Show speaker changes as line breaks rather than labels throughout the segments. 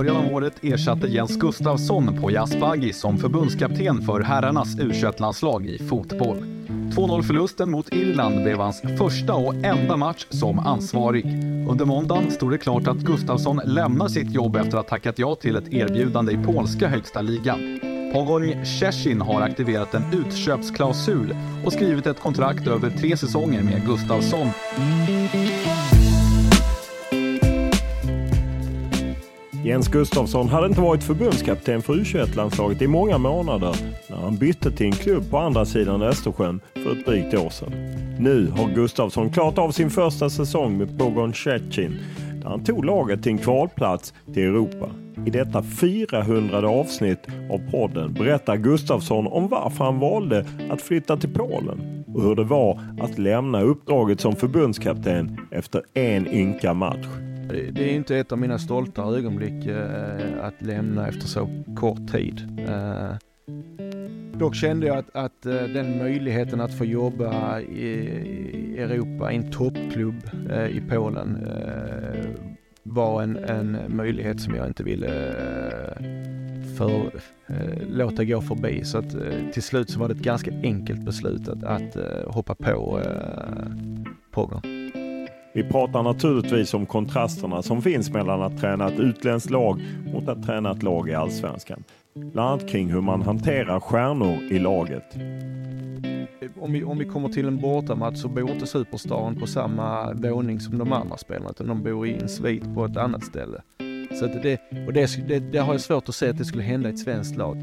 början av året ersatte Jens Gustafsson på Jaspagi som förbundskapten för herrarnas u landslag i fotboll. 2-0 förlusten mot Irland blev hans första och enda match som ansvarig. Under måndagen stod det klart att Gustafsson lämnar sitt jobb efter att ha tackat ja till ett erbjudande i polska högsta ligan. Pogoń Szczecin har aktiverat en utköpsklausul och skrivit ett kontrakt över tre säsonger med Gustafsson.
Jens Gustafsson hade inte varit förbundskapten för U21-landslaget i många månader när han bytte till en klubb på andra sidan Östersjön för ett drygt år sedan. Nu har Gustafsson klart av sin första säsong med Pogon Szczecin där han tog laget till en kvalplats till Europa. I detta 400 avsnitt av podden berättar Gustafsson om varför han valde att flytta till Polen och hur det var att lämna uppdraget som förbundskapten efter en ynka match.
Det är inte ett av mina stolta ögonblick eh, att lämna efter så kort tid. Eh, dock kände jag att, att eh, den möjligheten att få jobba i, Europa, i en toppklubb eh, i Polen, eh, var en, en möjlighet som jag inte ville eh, för, eh, låta gå förbi. Så att eh, till slut så var det ett ganska enkelt beslut att, att hoppa på eh,
vi pratar naturligtvis om kontrasterna som finns mellan att träna ett utländskt lag mot att träna ett lag i Allsvenskan. Bland annat kring hur man hanterar stjärnor i laget.
Om vi, om vi kommer till en bortamatch så bor inte superstaren på samma våning som de andra spelarna utan de bor i en svit på ett annat ställe. Så det, och det, det, det har jag svårt att se att det skulle hända i ett svenskt lag.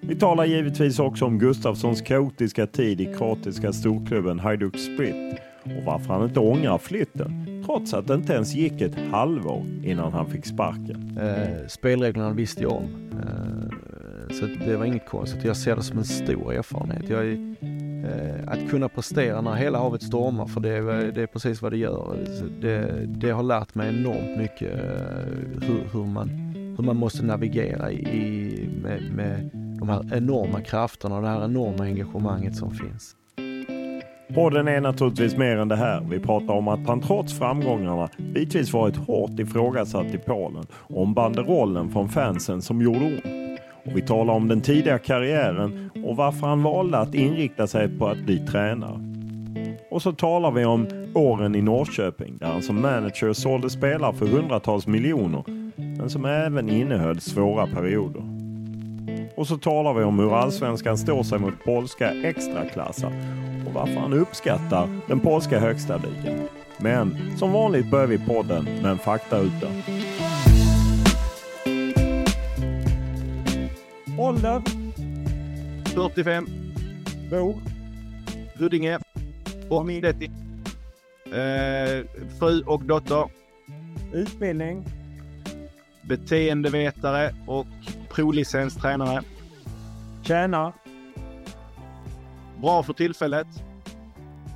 Vi talar givetvis också om Gustafssons kaotiska tid i kroatiska storklubben Hajduk Split och varför han inte ångrar flytten trots att det inte ens gick ett halvår innan han fick sparken.
Eh, spelreglerna visste jag om. Eh, så det var inget konstigt. Jag ser det som en stor erfarenhet. Jag är, eh, att kunna prestera när hela havet stormar, för det är, det är precis vad det gör. Det, det har lärt mig enormt mycket eh, hur, hur, man, hur man måste navigera i, med, med de här enorma krafterna och det här enorma engagemanget som finns.
Podden är naturligtvis mer än det här. Vi pratar om att han trots framgångarna bitvis varit hårt ifrågasatt i Polen. och Om banderollen från fansen som gjorde ont. Och vi talar om den tidiga karriären och varför han valde att inrikta sig på att bli tränare. Och så talar vi om åren i Norrköping där han som manager sålde spelare för hundratals miljoner men som även innehöll svåra perioder. Och så talar vi om hur allsvenskan står sig mot polska extraklassar och varför han uppskattar den polska högsta ligan. Men som vanligt börjar vi podden med en faktaruta. Ålder?
45.
Bor?
Huddinge. Och 30. Eh, fru och dotter.
Utbildning?
Beteendevetare och prolicenstränare.
Tjänar?
Bra för tillfället.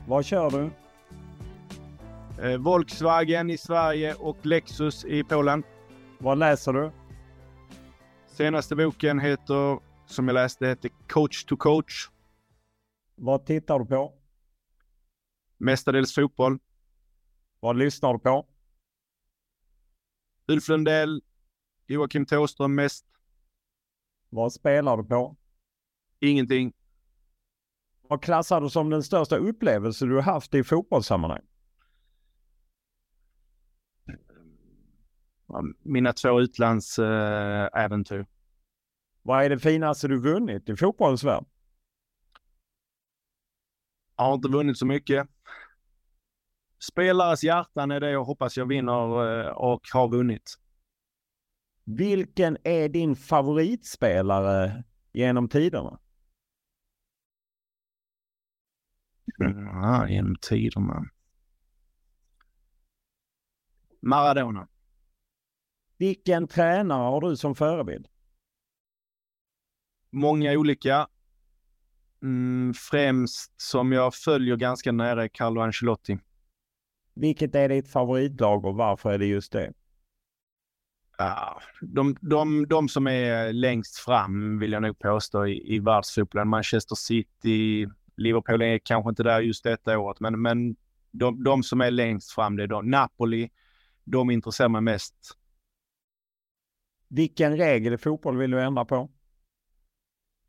Vad kör du?
Eh, Volkswagen i Sverige och Lexus i Polen.
Vad läser du?
Senaste boken heter, som jag läste, heter Coach to coach.
Vad tittar du på?
Mestadels fotboll.
Vad lyssnar du på?
Ulf Lundell, Joakim Thåström mest.
Vad spelar du på?
Ingenting.
Vad klassar du som den största upplevelse du haft i fotbollssammanhang?
Mina två utlandsäventyr.
Vad är det finaste du vunnit i fotbollens värld?
Jag har inte vunnit så mycket. Spelares hjärtan är det jag hoppas jag vinner eh, och har vunnit.
Vilken är din favoritspelare genom tiderna?
Ja, genom tiderna. Maradona.
Vilken tränare har du som förebild?
Många olika. Mm, främst som jag följer ganska nära är Carlo Ancelotti.
Vilket är ditt favoritlag och varför är det just det?
Ja, de, de, de som är längst fram vill jag nog påstå i, i världsfotbollen. Manchester City, Liverpool är kanske inte där just detta året, men, men de, de som är längst fram, det är de. Napoli, de intresserar mig mest.
Vilken regel i fotboll vill du ändra på?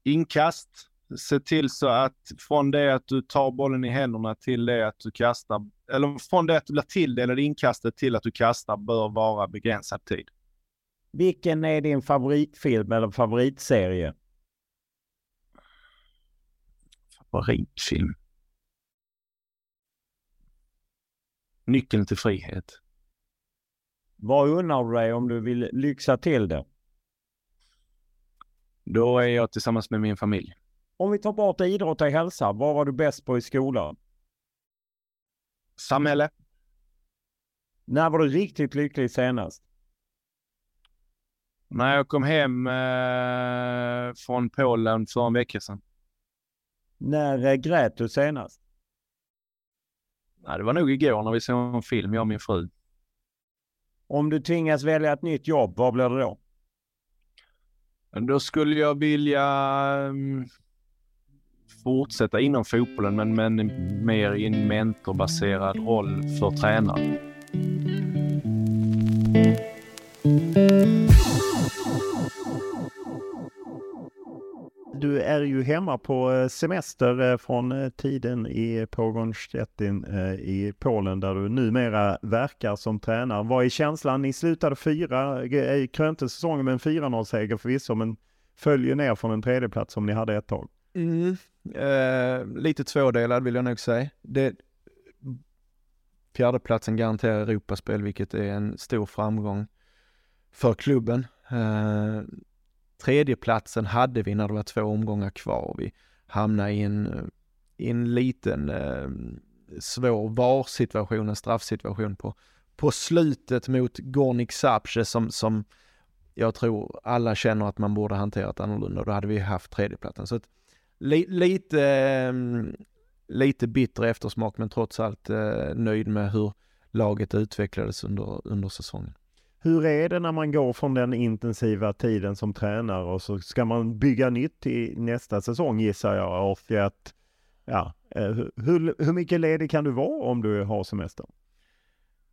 Inkast. Se till så att från det att du tar bollen i händerna till det att du kastar, eller från det att du blir tilldelad inkastet till att du kastar bör vara begränsad tid.
Vilken är din favoritfilm eller favoritserie?
Favoritfilm? Nyckeln till frihet.
Vad unnar du dig om du vill lyxa till det?
Då är jag tillsammans med min familj.
Om vi tar bort idrott och hälsa, vad var du bäst på i skolan?
Samhälle.
När var du riktigt lycklig senast?
När jag kom hem eh, från Polen för en vecka sedan.
När eh, grät du senast?
Nej, det var nog igår när vi såg en film, jag och min fru.
Om du tvingas välja ett nytt jobb, vad blir det då?
Då skulle jag vilja um, fortsätta inom fotbollen, men, men mer i en mentorbaserad roll för tränare.
Du är ju hemma på eh, semester eh, från eh, tiden i Pogonstettin i Polen där du numera verkar som tränare. Vad är känslan? Ni slutade fyra, krönte säsongen med en 4-0-seger förvisso, men följer ner från en tredjeplats som ni hade ett tag.
Mm. Eh, lite tvådelad vill jag nog säga. Det, fjärdeplatsen garanterar Europaspel, vilket är en stor framgång för klubben. Eh, Tredjeplatsen hade vi när det var två omgångar kvar. Vi hamnade i en, i en liten eh, svår VAR-situation, en straffsituation på, på slutet mot Gornik Sapche som, som jag tror alla känner att man borde hanterat annorlunda. Då hade vi haft tredjeplatsen. Så att, li, lite, eh, lite bitter eftersmak men trots allt eh, nöjd med hur laget utvecklades under, under säsongen.
Hur är det när man går från den intensiva tiden som tränare och så ska man bygga nytt till nästa säsong gissar jag och att ja, eh, hur, hur mycket ledig kan du vara om du har semester?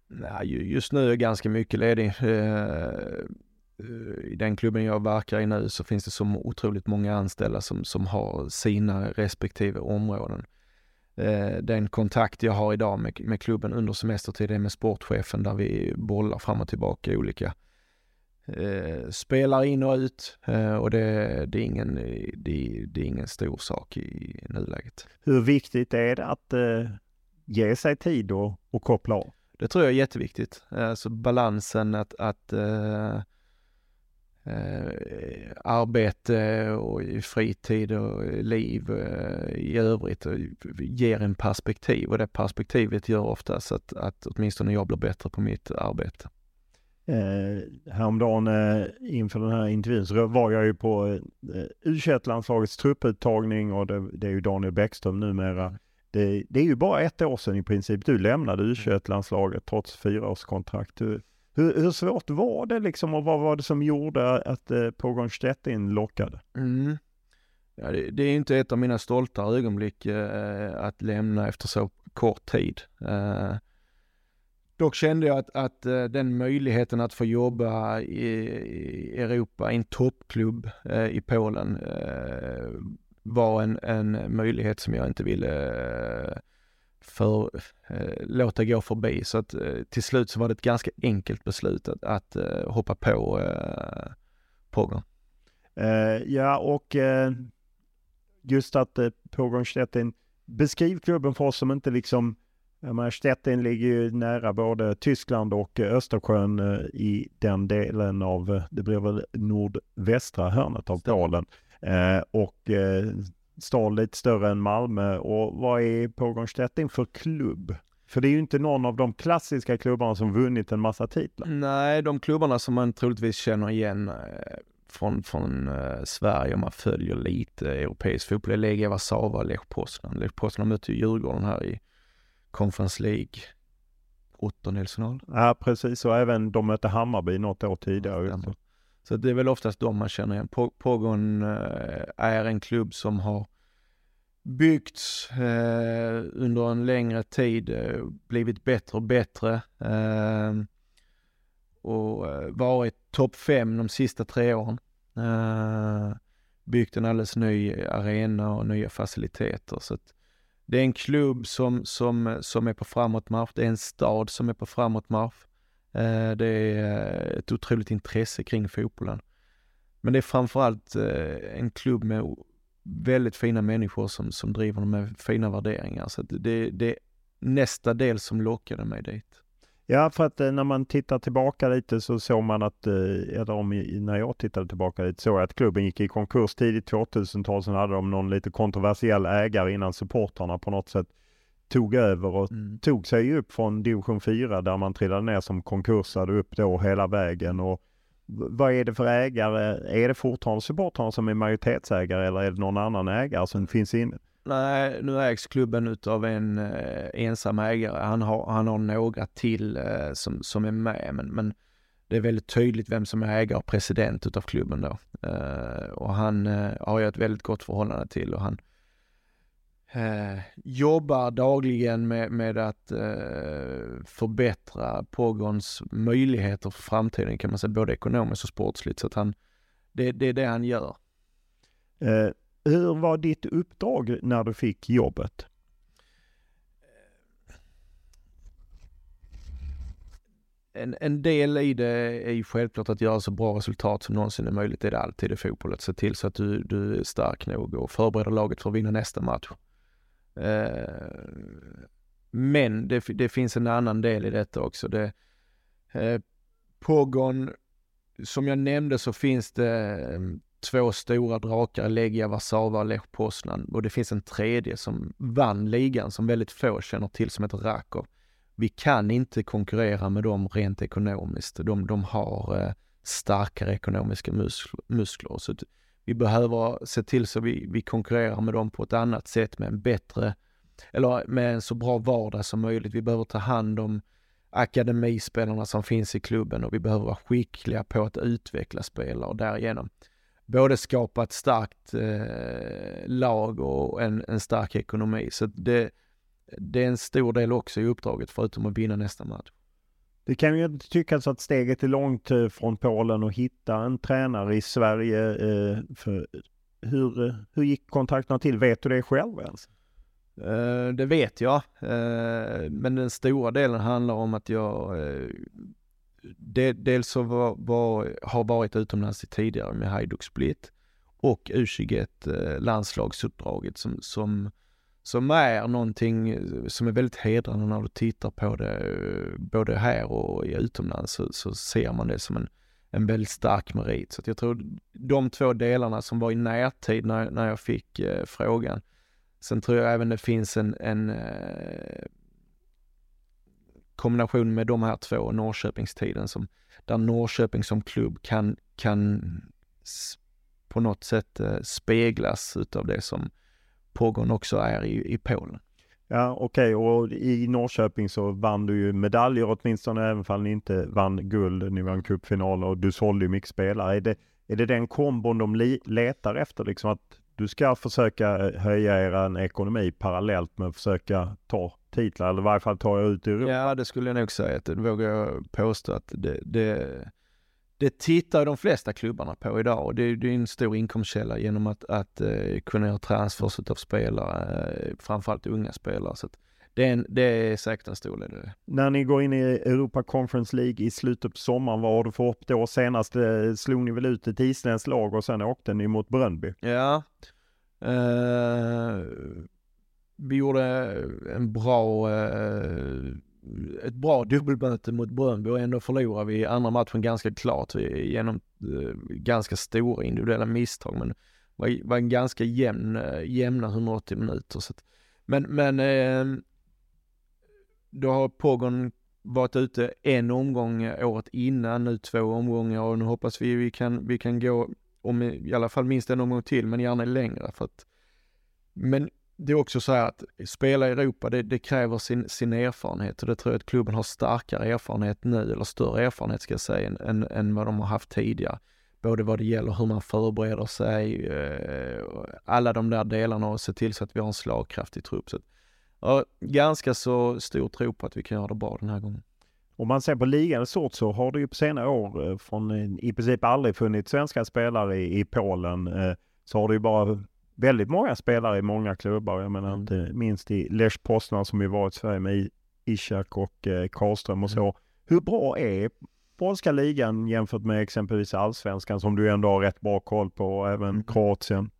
Nej, just nu är jag ganska mycket ledig. Eh, eh, I den klubben jag verkar i nu så finns det så otroligt många anställda som, som har sina respektive områden. Eh, den kontakt jag har idag med, med klubben under semestertid är med sportchefen där vi bollar fram och tillbaka olika eh, spelar in och ut eh, och det, det, är ingen, det, det, är ingen stor sak i nuläget.
Hur viktigt är det att eh, ge sig tid och, och koppla av?
Det tror jag är jätteviktigt. Alltså balansen att, att eh, eh, arbete och fritid och liv eh, i övrigt och ger en perspektiv och det perspektivet gör oftast att, att åtminstone jag blir bättre på mitt arbete.
Eh, häromdagen eh, inför den här intervjun så var jag ju på eh, U21-landslagets trupputtagning och det, det, är ju Daniel Bäckström numera det, det är ju bara ett år sedan i princip du lämnade U21-landslaget trots fyraårskontrakt. Hur, hur svårt var det liksom och vad var det som gjorde att eh, Pogon Stettin lockade?
Mm. Ja, det, det, är inte ett av mina stoltare ögonblick eh, att lämna efter så kort tid. Eh, dock kände jag att, att eh, den möjligheten att få jobba i, i Europa i en toppklubb eh, i Polen eh, var en, en möjlighet som jag inte ville eh, eh, för, låta gå förbi. Så att till slut så var det ett ganska enkelt beslut att, att hoppa på eh, Pogon.
ja, och just att eh, Pågångstetten, beskriv klubben för oss som inte liksom, menar Stettin ligger ju nära både Tyskland och eh, Östersjön eh, i den delen av, eh, det blir väl nordvästra hörnet av Polen. Eh, och eh, stad lite större än Malmö. Och vad är Pågångstetten för klubb? För det är ju inte någon av de klassiska klubbarna som vunnit en massa titlar.
Nej, de klubbarna som man troligtvis känner igen från, från uh, Sverige om man följer lite europeisk fotboll. Legia Warszawa och Lech Poznan. Lech Poznan mötte ju Djurgården här i Conference League åttondelsfinal.
Ja precis och även de mötte Hammarby något år tidigare. Ja,
så det är väl oftast de man känner igen. Pogon eh, är en klubb som har byggts eh, under en längre tid, eh, blivit bättre och bättre eh, och varit topp fem de sista tre åren. Byggt en alldeles ny arena och nya faciliteter. Så att det är en klubb som, som, som är på framåtmarsch. Det är en stad som är på framåtmarsch. Eh, det är eh, ett otroligt intresse kring fotbollen. Men det är framförallt eh, en klubb med väldigt fina människor som, som driver med fina värderingar. Så det, det är nästa del som lockade mig dit.
Ja, för att när man tittar tillbaka lite så såg man att, eller om, när jag tittade tillbaka lite, såg jag att klubben gick i konkurs tidigt 2000-tal. Sen hade de någon lite kontroversiell ägare innan supportrarna på något sätt tog över och mm. tog sig upp från division 4 där man trillade ner som konkursade upp då hela vägen. Och vad är det för ägare? Är det fortfarande supportrarna som är majoritetsägare eller är det någon annan ägare som finns inne?
Nej, nu ägs klubben utav en eh, ensam ägare. Han har, han har några till eh, som, som är med, men, men det är väldigt tydligt vem som är ägare och president utav klubben då. Eh, och han eh, har jag ett väldigt gott förhållande till och han eh, jobbar dagligen med, med att eh, förbättra Pogons möjligheter för framtiden kan man säga, både ekonomiskt och sportsligt. Så att han, det, det är det han gör.
Eh, hur var ditt uppdrag när du fick jobbet?
En, en del i det är ju självklart att göra så bra resultat som någonsin är möjligt. Det är det alltid i fotboll. Att se till så att du, du är stark nog och förbereda laget för att vinna nästa match. Eh, men det, det, finns en annan del i detta också. Det, eh, Pogon, som jag nämnde så finns det mm, två stora drakar, Legia Warszawa och Lech Poznan. Och det finns en tredje som vann ligan som väldigt få känner till som heter Rakov. Vi kan inte konkurrera med dem rent ekonomiskt. De, de har eh, starkare ekonomiska muskler. muskler. Så vi behöver se till så vi, vi konkurrerar med dem på ett annat sätt med en bättre, eller med en så bra vardag som möjligt. Vi behöver ta hand om akademispelarna som finns i klubben och vi behöver vara skickliga på att utveckla spelare och därigenom både skapa ett starkt eh, lag och en, en stark ekonomi. Så det, det är en stor del också i uppdraget förutom att vinna nästa match.
Det kan ju inte tyckas att steget är långt eh, från Polen och hitta en tränare i Sverige. Eh, för hur, hur gick kontakterna till? Vet du det själv ens?
Eh, det vet jag, men den stora delen handlar om att jag dels så var, var, har varit utomlands tidigare med Hajduk Split och U21-landslagsuppdraget som, som, som är någonting eh, som är väldigt hedrande när du tittar på det eh, både här och utomlands så, så ser man det som en, en väldigt stark merit. Så jag tror de två delarna som var i närtid när, när jag fick eh, frågan. Sen tror jag även det finns en, en eh, kombination med de här två, Norrköpingstiden, som, där Norrköping som klubb kan, kan på något sätt eh, speglas utav det som Pogon också är i, i Polen.
Ja, okej, okay. och i Norrköping så vann du ju medaljer åtminstone, även om ni inte vann guld. Ni vann cupfinal och du sålde ju mycket spelare. Är det, är det den kombon de letar efter, liksom att du ska försöka eh, höja er ekonomi parallellt med att försöka ta titlar, eller i varje fall ta er ut i Europa?
Ja, det skulle jag nog säga. Det vågar jag påstå att det, det, det tittar de flesta klubbarna på idag och det, det är en stor inkomstkälla genom att, att uh, kunna göra transfers av spelare, uh, framförallt unga spelare. Så det, är en, det är säkert en stor del
När ni går in i Europa Conference League i slutet på sommaren, vad har du för hopp då? Senast uh, slog ni väl ut ett isländskt lag och sen åkte ni mot Brönnby?
Ja. vi gjorde en bra ett bra dubbelmöte mot Bröndby och ändå förlorade vi andra matchen ganska klart genom eh, ganska stora individuella misstag. Men var, var en ganska jämn, eh, jämna 180 minuter. Så att, men, men eh, då har Pogon varit ute en omgång året innan, nu två omgångar och nu hoppas vi vi kan, vi kan gå om i alla fall minst en omgång till, men gärna längre för att men det är också så här att spela i Europa, det, det, kräver sin, sin erfarenhet och det tror jag att klubben har starkare erfarenhet nu, eller större erfarenhet ska jag säga, än, än, än vad de har haft tidigare. Både vad det gäller hur man förbereder sig, eh, alla de där delarna och se till så att vi har en slagkraftig trupp. Så att, ja, ganska så stor tro på att vi kan göra det bra den här gången.
Om man ser på ligan sort så har det ju på senare år eh, från i princip aldrig funnits svenska spelare i, i Polen. Eh, så har det ju bara väldigt många spelare i många klubbar. Jag menar mm. inte minst i Lech Poznan som ju varit i Sverige med Ishak och eh, Karlström och så. Mm. Hur bra är polska ligan jämfört med exempelvis allsvenskan som du ändå har rätt bra koll på och även mm. Kroatien?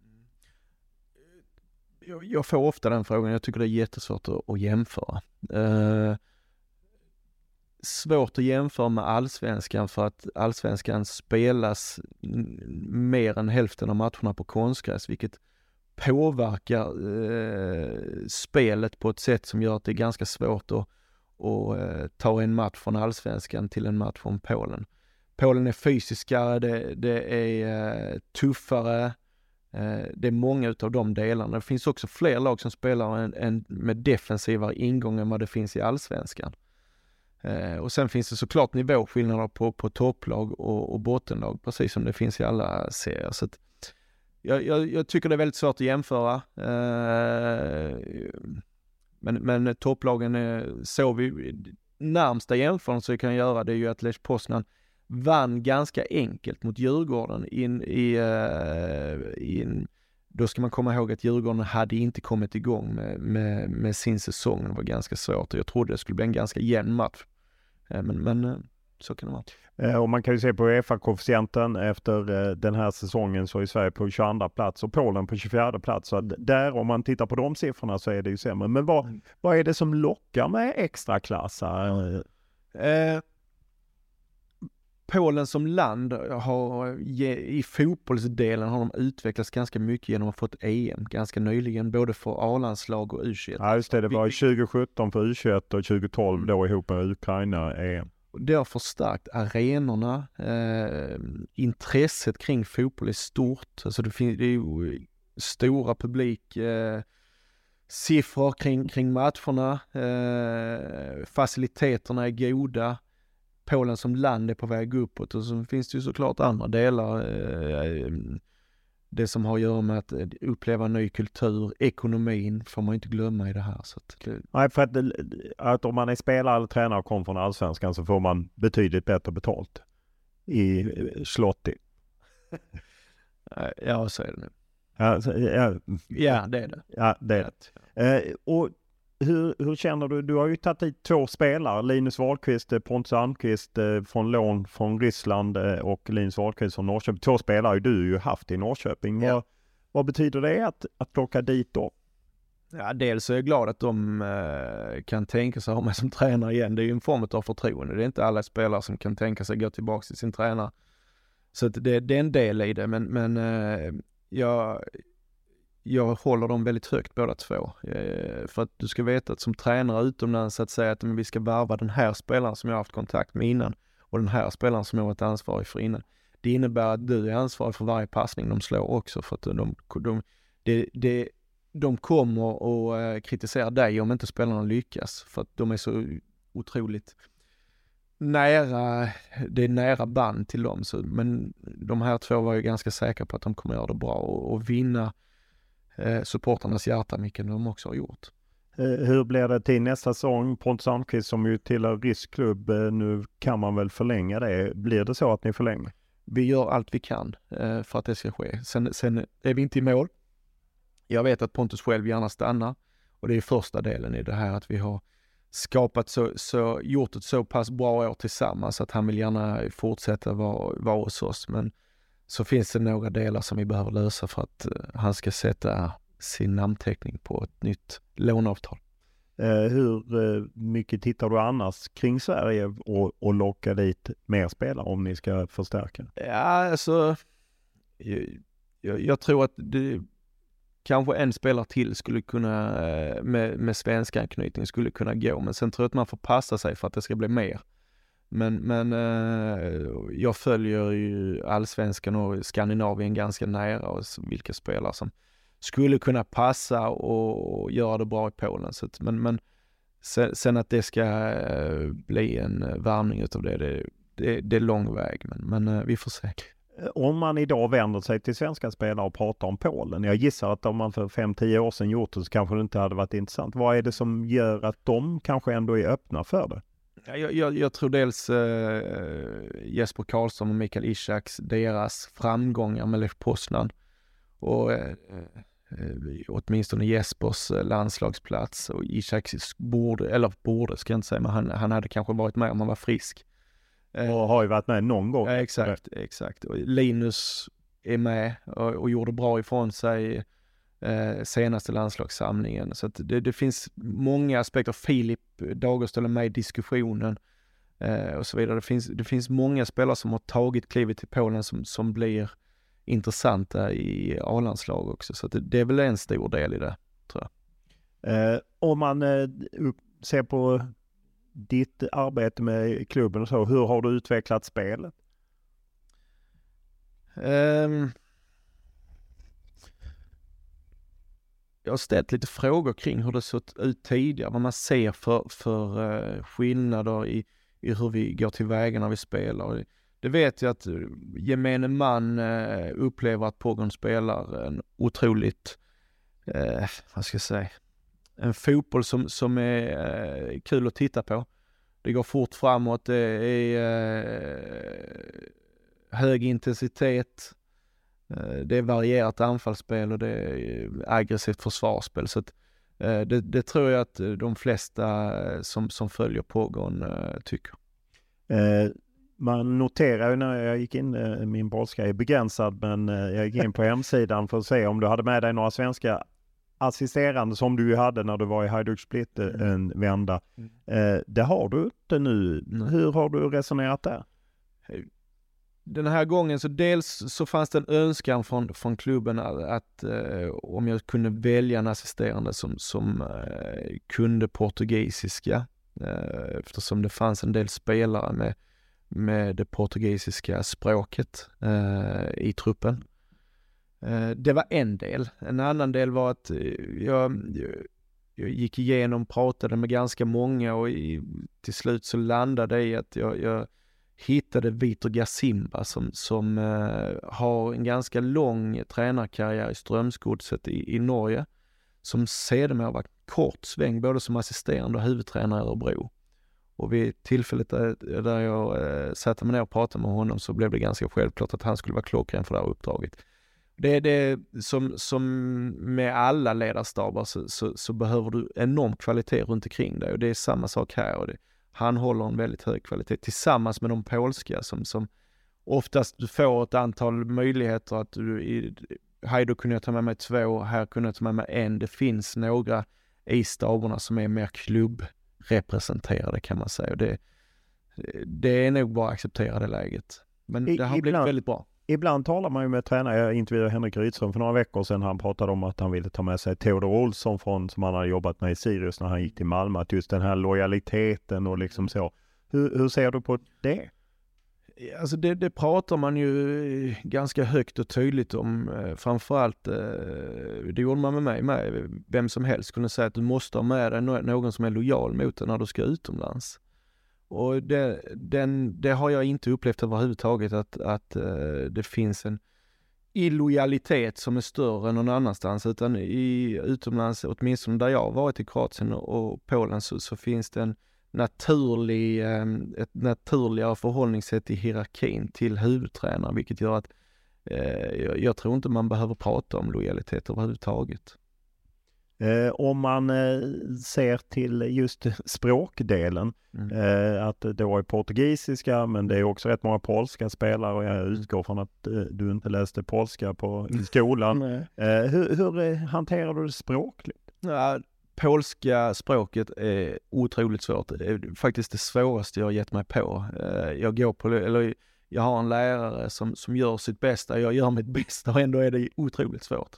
Jag, jag får ofta den frågan. Jag tycker det är jättesvårt att, att jämföra. Uh, svårt att jämföra med allsvenskan för att allsvenskan spelas mer än hälften av matcherna på konstgräs, vilket påverkar eh, spelet på ett sätt som gör att det är ganska svårt att, att eh, ta en match från allsvenskan till en match från Polen. Polen är fysiskare, det, det är eh, tuffare, eh, det är många av de delarna. Det finns också fler lag som spelar en, en med defensivare ingång än vad det finns i allsvenskan. Eh, och sen finns det såklart nivåskillnader på, på topplag och, och bottenlag, precis som det finns i alla serier. Så att, jag, jag, jag, tycker det är väldigt svårt att jämföra. Eh, men, men topplagen eh, såg vi, närmsta jämförelse vi kan göra det är ju att Lech Poznan vann ganska enkelt mot Djurgården in i, eh, in, då ska man komma ihåg att Djurgården hade inte kommit igång med, med, med sin säsong. Det var ganska svårt och jag trodde det skulle bli en ganska jämn match. Eh, men, men eh, så kan det vara.
Eh, och man kan ju se på Uefa-koefficienten efter eh, den här säsongen så är Sverige på 22 plats och Polen på 24 plats. Så där om man tittar på de siffrorna så är det ju sämre. Men vad, mm. vad är det som lockar med extra klassar? Eh,
Polen som land har i fotbollsdelen har de utvecklats ganska mycket genom att ha fått EM ganska nyligen, både för A-landslag och U21.
Ja just det, det var 2017 för U21 och 2012 mm. då ihop med Ukraina EM.
Det har förstärkt arenorna, eh, intresset kring fotboll är stort. Alltså det, finns, det är ju stora publik eh, siffror kring, kring matcherna. Eh, faciliteterna är goda. Polen som land är på väg uppåt och så finns det ju såklart andra delar. Eh, det som har att göra med att eh, uppleva ny kultur, ekonomin får man inte glömma i det här. Så att.
Nej, för att, att om man är spelare eller tränare och kommer från allsvenskan så får man betydligt bättre betalt i eh, Slotti.
ja, så är det nu.
Ja, så, ja.
ja, det är det.
Ja, det är det. Eh, och hur, hur känner du? Du har ju tagit hit två spelare, Linus Wahlqvist, eh, Pontus Almqvist eh, från lån från Ryssland eh, och Linus Wahlqvist från Norrköping. Två spelare har du ju haft i Norrköping. Ja. Vad, vad betyder det att, att plocka dit dem?
Ja, dels är jag glad att de eh, kan tänka sig ha mig som tränare igen. Det är ju en form av förtroende. Det är inte alla spelare som kan tänka sig gå tillbaka till sin tränare. Så det, det är en del i det, men, men eh, jag, jag håller dem väldigt högt båda två. Eh, för att du ska veta att som tränare utomlands att säga att vi ska varva den här spelaren som jag haft kontakt med innan och den här spelaren som jag varit ansvarig för innan. Det innebär att du är ansvarig för varje passning de slår också för att de, de de, de, de kommer att eh, kritisera dig om inte spelarna lyckas för att de är så otroligt nära, det är nära band till dem. Så, men de här två var ju ganska säkra på att de kommer göra det bra och, och vinna eh, supporternas hjärta, vilket de också har gjort.
Eh, hur blir det till nästa säsong? Pontus Almqvist som ju tillhör rysk klubb, eh, nu kan man väl förlänga det. Blir det så att ni förlänger?
Vi gör allt vi kan eh, för att det ska ske. Sen, sen är vi inte i mål. Jag vet att Pontus själv gärna stannar och det är första delen i det här att vi har skapat så, så, gjort ett så pass bra år tillsammans att han vill gärna fortsätta vara, vara hos oss. Men så finns det några delar som vi behöver lösa för att han ska sätta sin namnteckning på ett nytt låneavtal.
Eh, hur eh, mycket tittar du annars kring Sverige och, och lockar dit mer spelare om ni ska förstärka?
Ja, alltså jag, jag tror att det, kanske en spelare till skulle kunna, eh, med, med svensk anknytning skulle kunna gå, men sen tror jag att man får passa sig för att det ska bli mer. Men, men eh, jag följer ju allsvenskan och Skandinavien ganska nära och vilka spelare som skulle kunna passa och göra det bra i Polen. Så att, men, men sen, sen, att det ska eh, bli en eh, värmning utav det, det, det, det är lång väg. Men, men eh, vi får se.
Om man idag vänder sig till svenska spelare och pratar om Polen. Jag gissar att om man för 5-10 år sedan gjort det så kanske det inte hade varit intressant. Vad är det som gör att de kanske ändå är öppna för det?
Jag, jag, jag tror dels eh, Jesper Karlsson och Mikael Ishaks, deras framgångar med Lech Poznan och eh, Eh, åtminstone Jespers eh, landslagsplats och Ishak borde, eller borde ska jag inte säga, men han, han hade kanske varit med om han var frisk.
Eh, och har ju varit med någon gång.
Ja, exakt, exakt. Och Linus är med och, och gjorde bra ifrån sig eh, senaste landslagssamlingen. Så det, det finns många aspekter. Filip Dagerstål är med i diskussionen eh, och så vidare. Det finns, det finns många spelare som har tagit klivet till Polen som, som blir intressanta i A-landslag också. Så det, det, är väl en stor del i det, tror
jag. Eh, om man eh, ser på ditt arbete med klubben och så, hur har du utvecklat spelet? Um,
jag har ställt lite frågor kring hur det sett ut tidigare, vad man ser för, för eh, skillnader i, i hur vi går tillväga när vi spelar. Det vet jag att eh, gemene man eh, upplever att Pogon spelar en otroligt, eh, vad ska jag säga, en fotboll som, som är eh, kul att titta på. Det går fort framåt, det är eh, hög intensitet, eh, det är varierat anfallsspel och det är aggressivt försvarsspel. Så att, eh, det, det, tror jag att de flesta som, som följer Pogon tycker
man noterar ju när jag gick in, eh, min polska är begränsad, men eh, jag gick in på hemsidan för att se om du hade med dig några svenska assisterande som du hade när du var i Hajduk Split eh, mm. en vända. Mm. det har du inte nu. Hur har du resonerat där?
Den här gången så dels så fanns det en önskan från, från klubben att, att eh, om jag kunde välja en assisterande som, som eh, kunde portugisiska eh, eftersom det fanns en del spelare med med det portugisiska språket eh, i truppen. Eh, det var en del. En annan del var att eh, jag, jag gick igenom, pratade med ganska många och i, till slut så landade det i att jag, jag hittade Vitor Gasimba som, som eh, har en ganska lång tränarkarriär i Strömsgodset i, i Norge. Som sedermera var kort sväng både som assisterande och huvudtränare i Örebro. Och vid tillfället där, där jag eh, satte mig ner och pratade med honom så blev det ganska självklart att han skulle vara klockren för det här uppdraget. Det är det som, som med alla ledarstabar så, så, så, behöver du enorm kvalitet runt omkring dig och det är samma sak här. Och det, han håller en väldigt hög kvalitet tillsammans med de polska som, som oftast du får ett antal möjligheter att du i Haido kunde jag ta med mig två, här kunde jag ta med mig en. Det finns några i staberna som är mer klubb representerade kan man säga. Det, det är nog bara att acceptera det läget. Men I, det har blivit väldigt bra.
Ibland talar man ju med tränare. Jag intervjuade Henrik Rydström för några veckor sedan. Han pratade om att han ville ta med sig Theodor Olsson från, som han hade jobbat med i Sirius när han gick till Malmö. Att just den här lojaliteten och liksom så. Hur, hur ser du på det?
Alltså det, det, pratar man ju ganska högt och tydligt om. Eh, framförallt, eh, det gjorde man med mig med. Vem som helst kunde säga att du måste ha med dig någon som är lojal mot dig när du ska utomlands. Och det, den, det har jag inte upplevt överhuvudtaget att, att uh, det finns en illojalitet som är större än någon annanstans utan i utomlands, åtminstone där jag har varit i Kroatien och Polen så, så finns det en naturlig, um, ett naturligare förhållningssätt i hierarkin till huvudtränaren vilket gör att uh, jag, jag tror inte man behöver prata om lojalitet överhuvudtaget.
Eh, om man eh, ser till just språkdelen, mm. eh, att det var portugisiska men det är också rätt många polska spelare och jag utgår från att eh, du inte läste polska på i skolan. Eh, hur, hur eh, hanterar du det språkligt?
Ja, polska språket är otroligt svårt. Det är faktiskt det svåraste jag har gett mig på. jag går på, eller jag har en lärare som, som gör sitt bästa, jag gör mitt bästa och ändå är det otroligt svårt.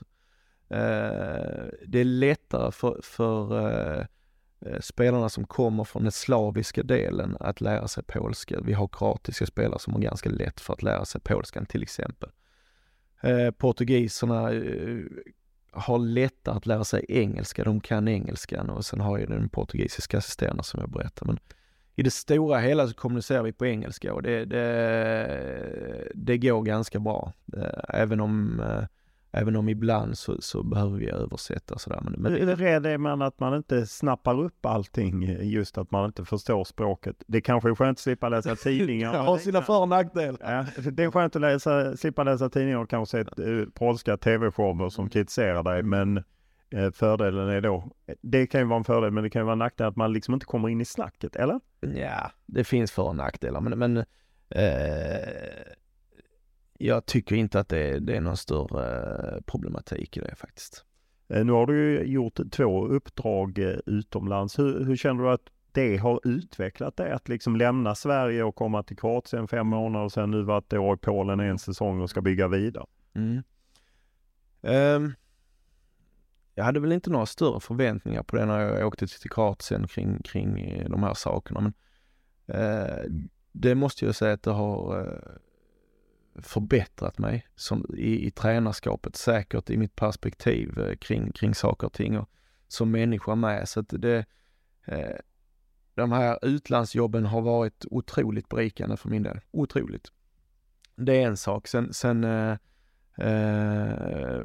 Eh, det är lättare för, för eh, eh, spelarna som kommer från den slaviska delen att lära sig polska. Vi har kroatiska spelare som har ganska lätt för att lära sig polskan till exempel. Eh, portugiserna har lättare att lära sig engelska, de kan engelskan och sen har ju den portugisiska assisterande som jag berättade. Men i det stora hela så kommunicerar vi på engelska och det, det, det går ganska bra. Även om Även om ibland så, så behöver vi översätta sådär. Men,
men... Hur rädd är man att man inte snappar upp allting, just att man inte förstår språket? Det kanske är skönt att slippa läsa tidningar.
det har sina för och nackdelar.
Ja, det är skönt att läsa, slippa läsa tidningar och kanske se uh, polska tv-shower som kritiserar dig, men uh, fördelen är då, det kan ju vara en fördel, men det kan ju vara en nackdel att man liksom inte kommer in i snacket, eller?
Ja, det finns för och nackdelar, men, men uh jag tycker inte att det, det är någon större problematik i det faktiskt.
Eh, nu har du ju gjort två uppdrag eh, utomlands. Hur, hur känner du att det har utvecklat det? Att liksom lämna Sverige och komma till Kroatien fem månader och sen nu varit år i Polen en säsong och ska bygga vidare.
Mm. Um, jag hade väl inte några större förväntningar på det när jag åkte till Kroatien kring, kring eh, de här sakerna. Men uh, det måste jag säga att det har uh, förbättrat mig som, i, i tränarskapet, säkert i mitt perspektiv eh, kring, kring saker och ting och som människa med. Så att det, eh, de här utlandsjobben har varit otroligt berikande för min del. Otroligt. Det är en sak. Sen, sen eh, eh,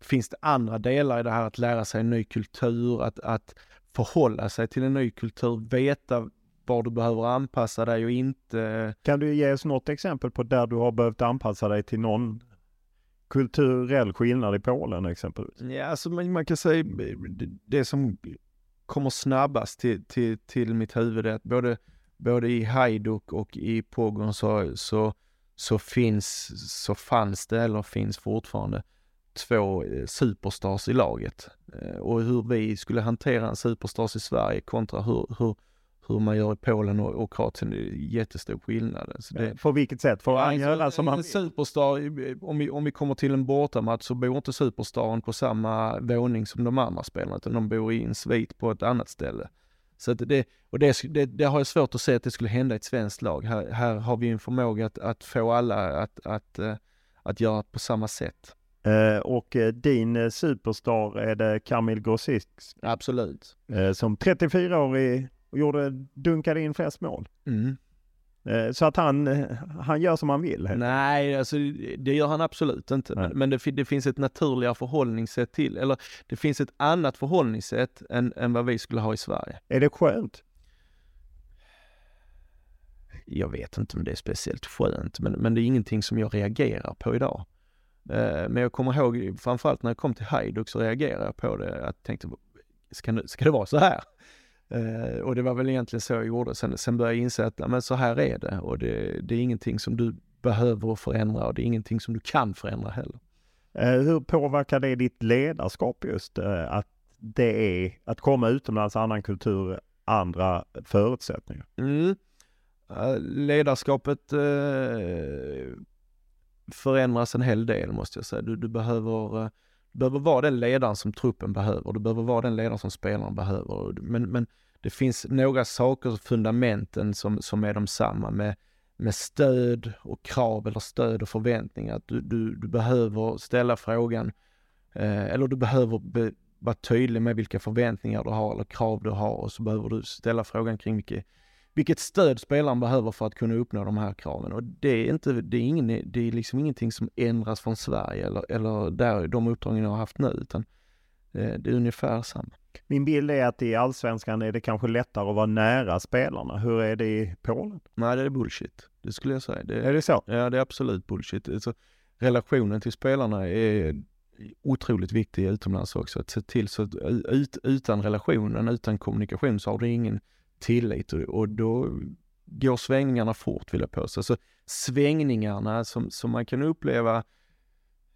finns det andra delar i det här att lära sig en ny kultur, att, att förhålla sig till en ny kultur, veta var du behöver anpassa dig och inte.
Kan du ge oss något exempel på där du har behövt anpassa dig till någon kulturell skillnad i Polen exempelvis?
Ja, alltså man, man kan säga det, som kommer snabbast till, till, till mitt huvud är att både, både i Hajduk och i Pogon så, så, så finns, så fanns det eller finns fortfarande två eh, superstars i laget. Eh, och hur vi skulle hantera en superstars i Sverige kontra hur, hur hur man gör i Polen och, och Kroatien, det är jättestor skillnad.
Alltså det, på vilket sätt? Får han
alltså,
göra som
man Superstar, om vi, om vi kommer till en bortamatch så bor inte superstaren på samma våning som de andra spelarna, utan de bor i en svit på ett annat ställe. Så det, och det, det, det, har jag svårt att se att det skulle hända i ett svenskt lag. Här, här har vi en förmåga att, att få alla att, att, att, eh, att göra på samma sätt.
Uh, och uh, din superstar är det Kamil Grosicki?
Absolut.
Som 34-årig och gjorde, dunkade in flest mål.
Mm.
Eh, så att han, han gör som han vill?
Nej, alltså det gör han absolut inte. Men, men det, det, finns ett naturligare förhållningssätt till, eller det finns ett annat förhållningssätt än, än vad vi skulle ha i Sverige.
Är det skönt?
Jag vet inte om det är speciellt skönt, men, men det är ingenting som jag reagerar på idag. Eh, men jag kommer ihåg, framförallt när jag kom till Hajduk så reagerade jag på det, att jag tänkte, ska, ska det vara så här? Uh, och det var väl egentligen så jag gjorde. Sen, sen började jag inse att men så här är det och det, det är ingenting som du behöver förändra och det är ingenting som du kan förändra heller.
Uh, hur påverkar det ditt ledarskap just uh, att det är att komma utomlands, annan kultur, andra förutsättningar?
Mm. ledarskapet förändras en hel del måste jag säga. Du, du behöver behöver vara den ledaren som truppen behöver. Du behöver vara den ledaren som spelarna behöver. Men, men det finns några saker, fundamenten som, som är de samma med, med stöd och krav eller stöd och förväntningar. Att du, du, du behöver ställa frågan eh, eller du behöver be, vara tydlig med vilka förväntningar du har eller krav du har och så behöver du ställa frågan kring vilket, vilket stöd spelaren behöver för att kunna uppnå de här kraven. Och det är, inte, det är, ingen, det är liksom ingenting som ändras från Sverige eller, eller där, de uppdragen jag har haft nu utan eh, det är ungefär samma.
Min bild är att i allsvenskan är det kanske lättare att vara nära spelarna. Hur är det i Polen?
Nej, det är bullshit. Det skulle jag säga. Det,
är det så?
Ja, det är absolut bullshit. Alltså, relationen till spelarna är otroligt viktig utomlands också. Att se till så att ut, utan relationen, utan kommunikation så har du ingen tillit och, och då går svängningarna fort vill jag påstå. Så svängningarna som, som man kan uppleva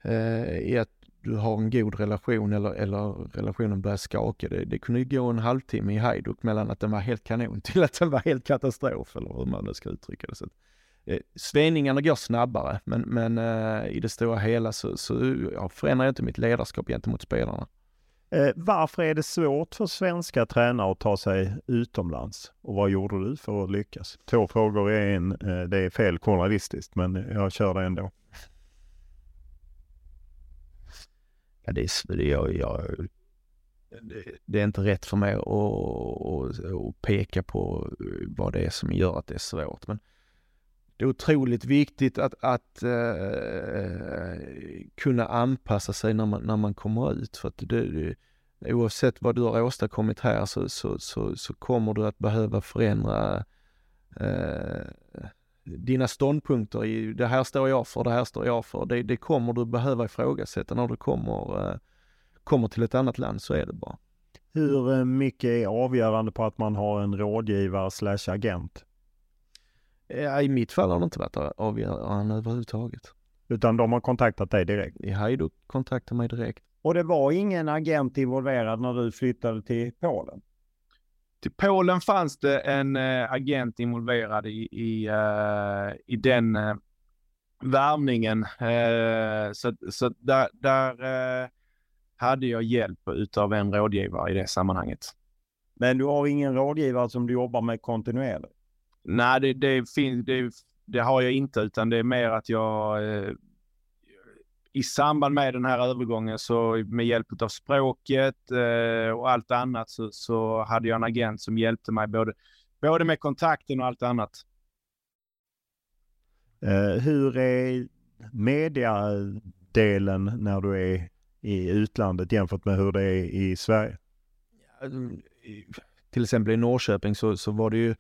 eh, i att du har en god relation eller, eller relationen börjar skaka. Det, det kunde ju gå en halvtimme i Hajduk mellan att den var helt kanon till att den var helt katastrof eller hur man nu ska uttrycka det. Så att, eh, svängningarna går snabbare men, men eh, i det stora hela så, så jag förändrar jag inte mitt ledarskap gentemot spelarna.
Eh, varför är det svårt för svenska tränare att ta sig utomlands? Och vad gjorde du för att lyckas? Två frågor i en. Eh, det är fel journalistiskt men jag kör det ändå.
Ja, det, är, jag, jag, det, det är inte rätt för mig att, att, att peka på vad det är som gör att det är svårt. Men det är otroligt viktigt att, att eh, kunna anpassa sig när man, när man kommer ut. För att det, det, oavsett vad du har åstadkommit här så, så, så, så kommer du att behöva förändra eh, dina ståndpunkter i det här står jag för, det här står jag för. Det, det kommer du behöva ifrågasätta när du kommer, eh, kommer till ett annat land, så är det bara.
Hur eh, mycket är avgörande på att man har en rådgivare slash agent?
Ja, I mitt fall har det inte varit avgörande överhuvudtaget.
Utan de har kontaktat dig direkt?
I Hajduk kontaktade mig direkt.
Och det var ingen agent involverad när du flyttade till Polen?
till Polen fanns det en äh, agent involverad i, i, äh, i den äh, värvningen. Äh, så så där, där hade jag hjälp utav en rådgivare i det sammanhanget.
Men du har ingen rådgivare som du jobbar med kontinuerligt?
Nej, det, det, finns, det, det har jag inte, utan det är mer att jag i samband med den här övergången så med hjälp av språket eh, och allt annat så, så, hade jag en agent som hjälpte mig både, både med kontakten och allt annat.
Eh, hur är mediadelen när du är i utlandet jämfört med hur det är i Sverige?
Till exempel i Norrköping så, så var det ju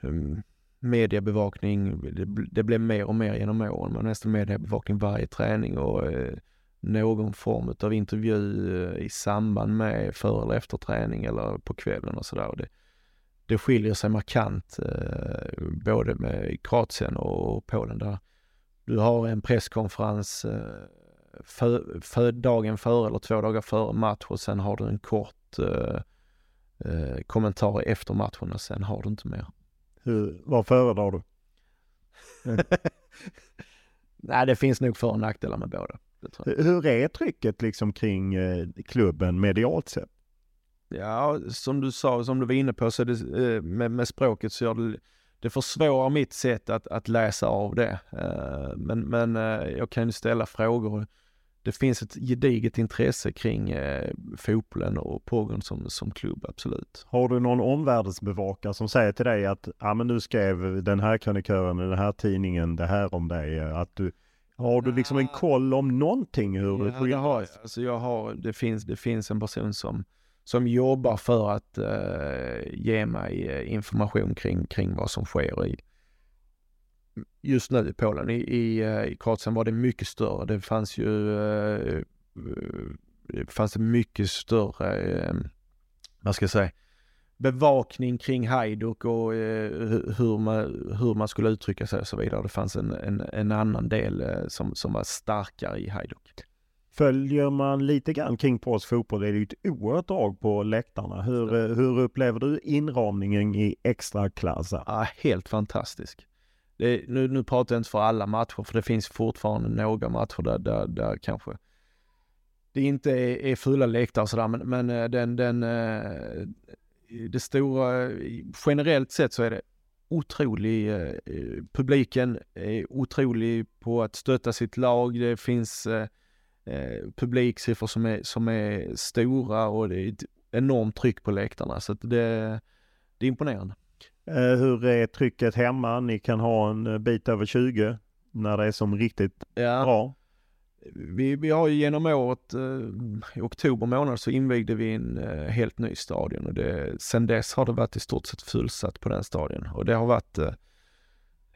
Ehm, mediebevakning, det, det blev mer och mer genom åren. men nästan mediebevakning varje träning och eh, någon form av intervju eh, i samband med för eller efter träning eller på kvällen och sådär. Det, det skiljer sig markant eh, både med Kroatien och Polen där du har en presskonferens eh, för, för dagen före eller två dagar före match och sen har du en kort eh, eh kommentar efter matchen och sen har du inte mer.
Hur, vad föredrar du?
Nej, det finns nog för och nackdelar med båda.
Hur är trycket liksom kring eh, klubben medialt sett?
Ja, som du sa, som du var inne på, så det, eh, med, med, språket så gör det, det försvårar mitt sätt att, att läsa av det. Eh, men, men eh, jag kan ju ställa frågor det finns ett gediget intresse kring eh, fotbollen och Pogon som, som klubb, absolut.
Har du någon omvärldsbevakare som säger till dig att ja, men nu skrev den här krönikören i den här tidningen det här om dig? Att du, har du liksom en koll om någonting hur
ja, det har jag. Alltså jag har, det finns, det finns en person som, som jobbar för att eh, ge mig eh, information kring, kring vad som sker i, just nu i Polen. I, i, eh, i Kroatien var det mycket större. Det fanns ju eh, det fanns det mycket större, eh, vad ska jag säga, bevakning kring Hajduk och hur, man, hur man skulle uttrycka sig och så vidare. Det fanns en, en, en annan del som, som var starkare i Hajduk.
Följer man lite grann kring polsk fotboll är det ju ett oerhört drag på läktarna. Hur, hur upplever du inramningen i extra klass?
Ja, helt fantastisk det, nu, nu pratar jag inte för alla matcher, för det finns fortfarande några matcher där, där, där kanske det inte är, är fulla läktare och sådär, men, men eh, den, den, eh, det stora, eh, generellt sett så är det otrolig, eh, publiken är otrolig på att stötta sitt lag. Det finns eh, publiksiffror som är, som är stora och det är ett enormt tryck på läktarna. Så det, det är imponerande.
Eh, hur är trycket hemma? Ni kan ha en eh, bit över 20 när det är som riktigt ja. bra.
Vi, vi har ju genom året, eh, i oktober månad så invigde vi en eh, helt ny stadion och det, sen dess har det varit i stort sett fullsatt på den stadion och det har varit eh,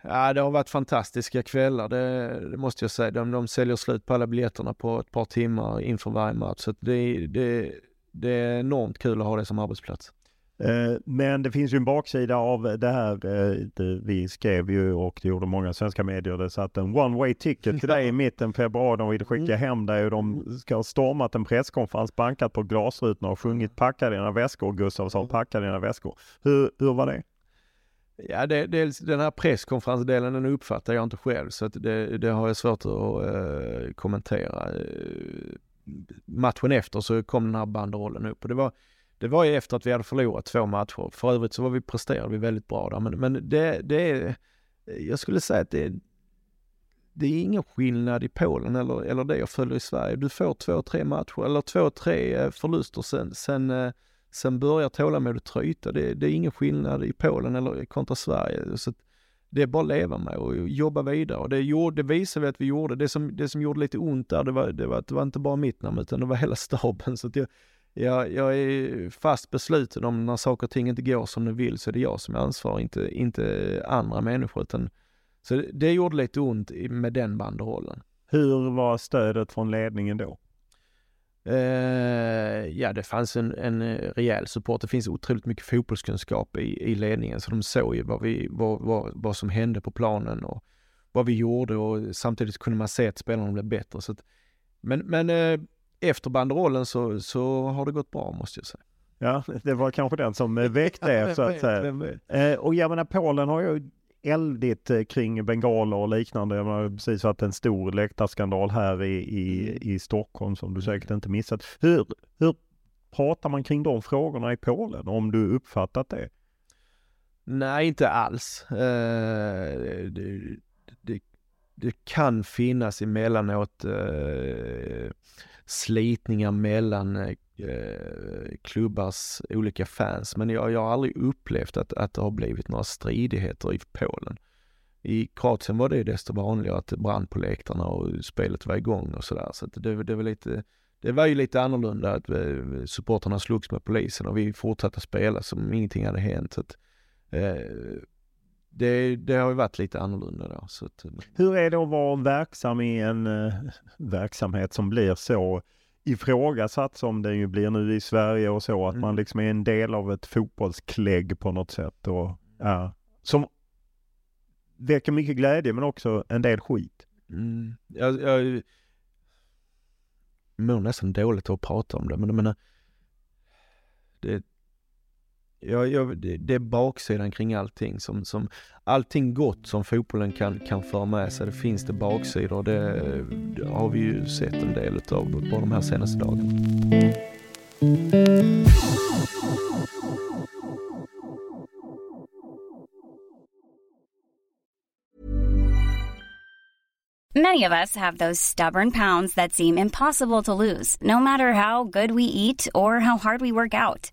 Ja, det har varit fantastiska kvällar, det, det måste jag säga. De, de säljer slut på alla biljetterna på ett par timmar inför varje match. Så det, det, det är enormt kul att ha det som arbetsplats.
Eh, men det finns ju en baksida av det här. Eh, vi skrev ju och det gjorde många svenska medier. Det satt en one way ticket till dig i mitten februari. De ville skicka mm. hem dig och de ska ha stormat en presskonferens, bankat på glasrutorna och sjungit packa dina väskor. Gustav sa packa dina väskor. Hur, hur var det?
Ja, det, dels den här presskonferensdelen den uppfattar jag inte själv så det, det har jag svårt att äh, kommentera. Matchen efter så kom den här banderollen upp och det var det var ju efter att vi hade förlorat två matcher. För övrigt så var vi, presterade vi väldigt bra där. Men, men det, det är, eh, jag skulle säga att det, det är ingen skillnad i Polen eller, eller det jag följer i Sverige. Du får två, tre matcher eller två, tre eh, förluster sen, sen, eh, sen börjar tålamodet tryta. Det, det är ingen skillnad i Polen eller kontra Sverige. Så det är bara att leva med och jobba vidare. Och det, gjorde, det visade vi att vi gjorde. Det som, det som gjorde lite ont där, det var, det var att det var inte bara mitt namn utan det var hela staben. Så jag, jag, jag är fast besluten om när saker och ting inte går som de vill så är det jag som är ansvarig, inte, inte andra människor. Utan, så det, det gjorde lite ont med den banderollen.
Hur var stödet från ledningen då?
Eh, ja, det fanns en, en rejäl support. Det finns otroligt mycket fotbollskunskap i, i ledningen så de såg ju vad, vi, vad, vad, vad som hände på planen och vad vi gjorde och samtidigt kunde man se att spelarna blev bättre. Så att, men men eh, efter banderollen så, så har det gått bra måste jag säga.
Ja, det var kanske den som väckte er så att säga. Eh, och jag menar Polen har ju eldigt eh, kring bengaler och liknande. Jag har precis varit en stor läktarskandal här i, i, mm. i Stockholm som du säkert inte missat. Hur, hur pratar man kring de frågorna i Polen om du uppfattat det?
Nej, inte alls. Eh, det, det, det, kan finnas emellanåt eh, slitningar mellan eh, eh, klubbars olika fans. Men jag, jag har aldrig upplevt att, att det har blivit några stridigheter i Polen. I Kroatien var det desto vanligare att det brann på läktarna och spelet var igång och sådär. Så, så det, det, var lite, det var ju lite annorlunda att eh, supporterna slogs med polisen och vi fortsatte spela som ingenting hade hänt. Så att, eh, det, det, har ju varit lite annorlunda då. Så att,
Hur är det att vara verksam i en uh, verksamhet som blir så ifrågasatt som det ju blir nu i Sverige och så, att mm. man liksom är en del av ett fotbollsklägg på något sätt och ja, som väcker mycket glädje men också en del skit.
Mm. Jag, jag mår nästan dåligt att prata om det, men jag menar, det, Ja, ja, det, det är baksidan kring allting. Som, som, allting gott som fotbollen kan, kan föra med sig, det finns det baksidor. Det, det har vi ju sett en del av på de här senaste dagarna.
Many of us have those stubborn pounds that seem impossible to lose, no matter how good we eat or how hard we work out.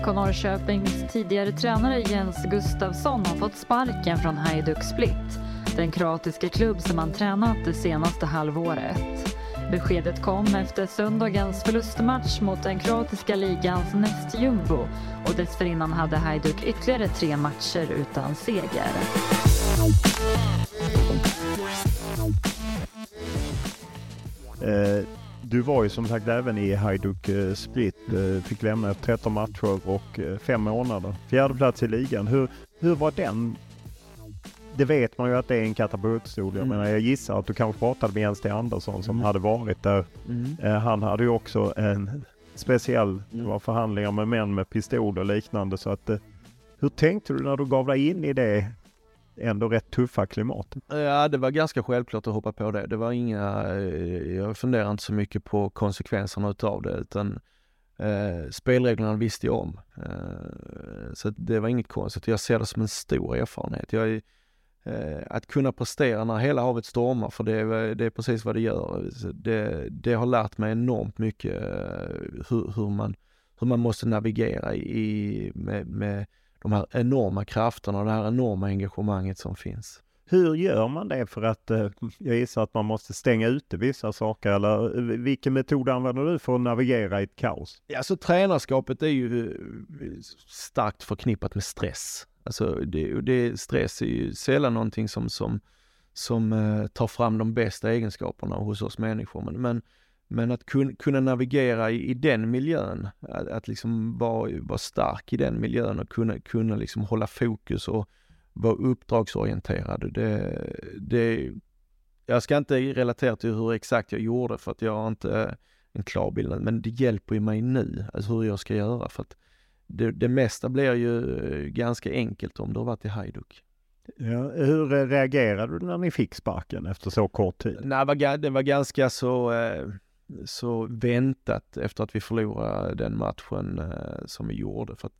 IFK Norrköpings tidigare tränare Jens Gustafsson har fått sparken från Hajduk Split, den kroatiska klubb som han tränat det senaste halvåret. Beskedet kom efter söndagens förlustmatch mot den kroatiska ligans nästjumbo och dessförinnan hade Hajduk ytterligare tre matcher utan seger.
Eh, du var ju som sagt även i Hajduk eh, Split. Eh, fick lämna efter 13 matcher och eh, fem månader. Fjärde plats i ligan. Hur, hur var den? Det vet man ju att det är en katapultstol. Jag
Mm.
menar jag gissar att du kanske pratade med Jens T. Andersson som
Mm.
hade varit där.
Mm.
Han hade ju också en speciell, det var förhandlingar med män med pistol och liknande. Så att, hur tänkte du när du gav dig in i det ändå rätt tuffa klimatet?
Ja, det var ganska självklart att hoppa på det. Det var inga, eh, jag funderade inte så mycket på konsekvenserna utav det utan eh, spelreglerna visste jag om. Eh, så det var inget konstigt. Jag ser det som en stor erfarenhet. Jag är, eh, att kunna prestera när hela havet stormar, för det är, det är precis vad det gör. Det, det har lärt mig enormt mycket eh, hur, hur, man, hur man måste navigera i, med, med de här enorma krafterna och det här enorma engagemanget som finns.
Hur gör man det för att, eh, jag gissar att man måste stänga ute vissa saker eller eh, vilken metod använder du för att navigera i ett kaos?
Alltså tränarskapet är ju eh, starkt förknippat med stress. Alltså det, det, stress är ju sällan någonting som, som, som tar fram de bästa egenskaperna hos oss människor. Men, men, men att kun, kunna navigera i, i den miljön, att, att liksom vara, vara stark i den miljön och kunna, kunna liksom hålla fokus och vara uppdragsorienterad. Det, det, jag ska inte relatera till hur exakt jag gjorde för att jag har inte en klar bild, men det hjälper ju mig nu, alltså hur jag ska göra för att det, det mesta blir ju ganska enkelt om du har varit i Hajduk.
Ja, hur reagerade du när ni fick sparken efter så kort tid?
Nej, det var, ga- det var ganska så, eh, så väntat efter att vi förlorade den matchen eh, som vi gjorde. För att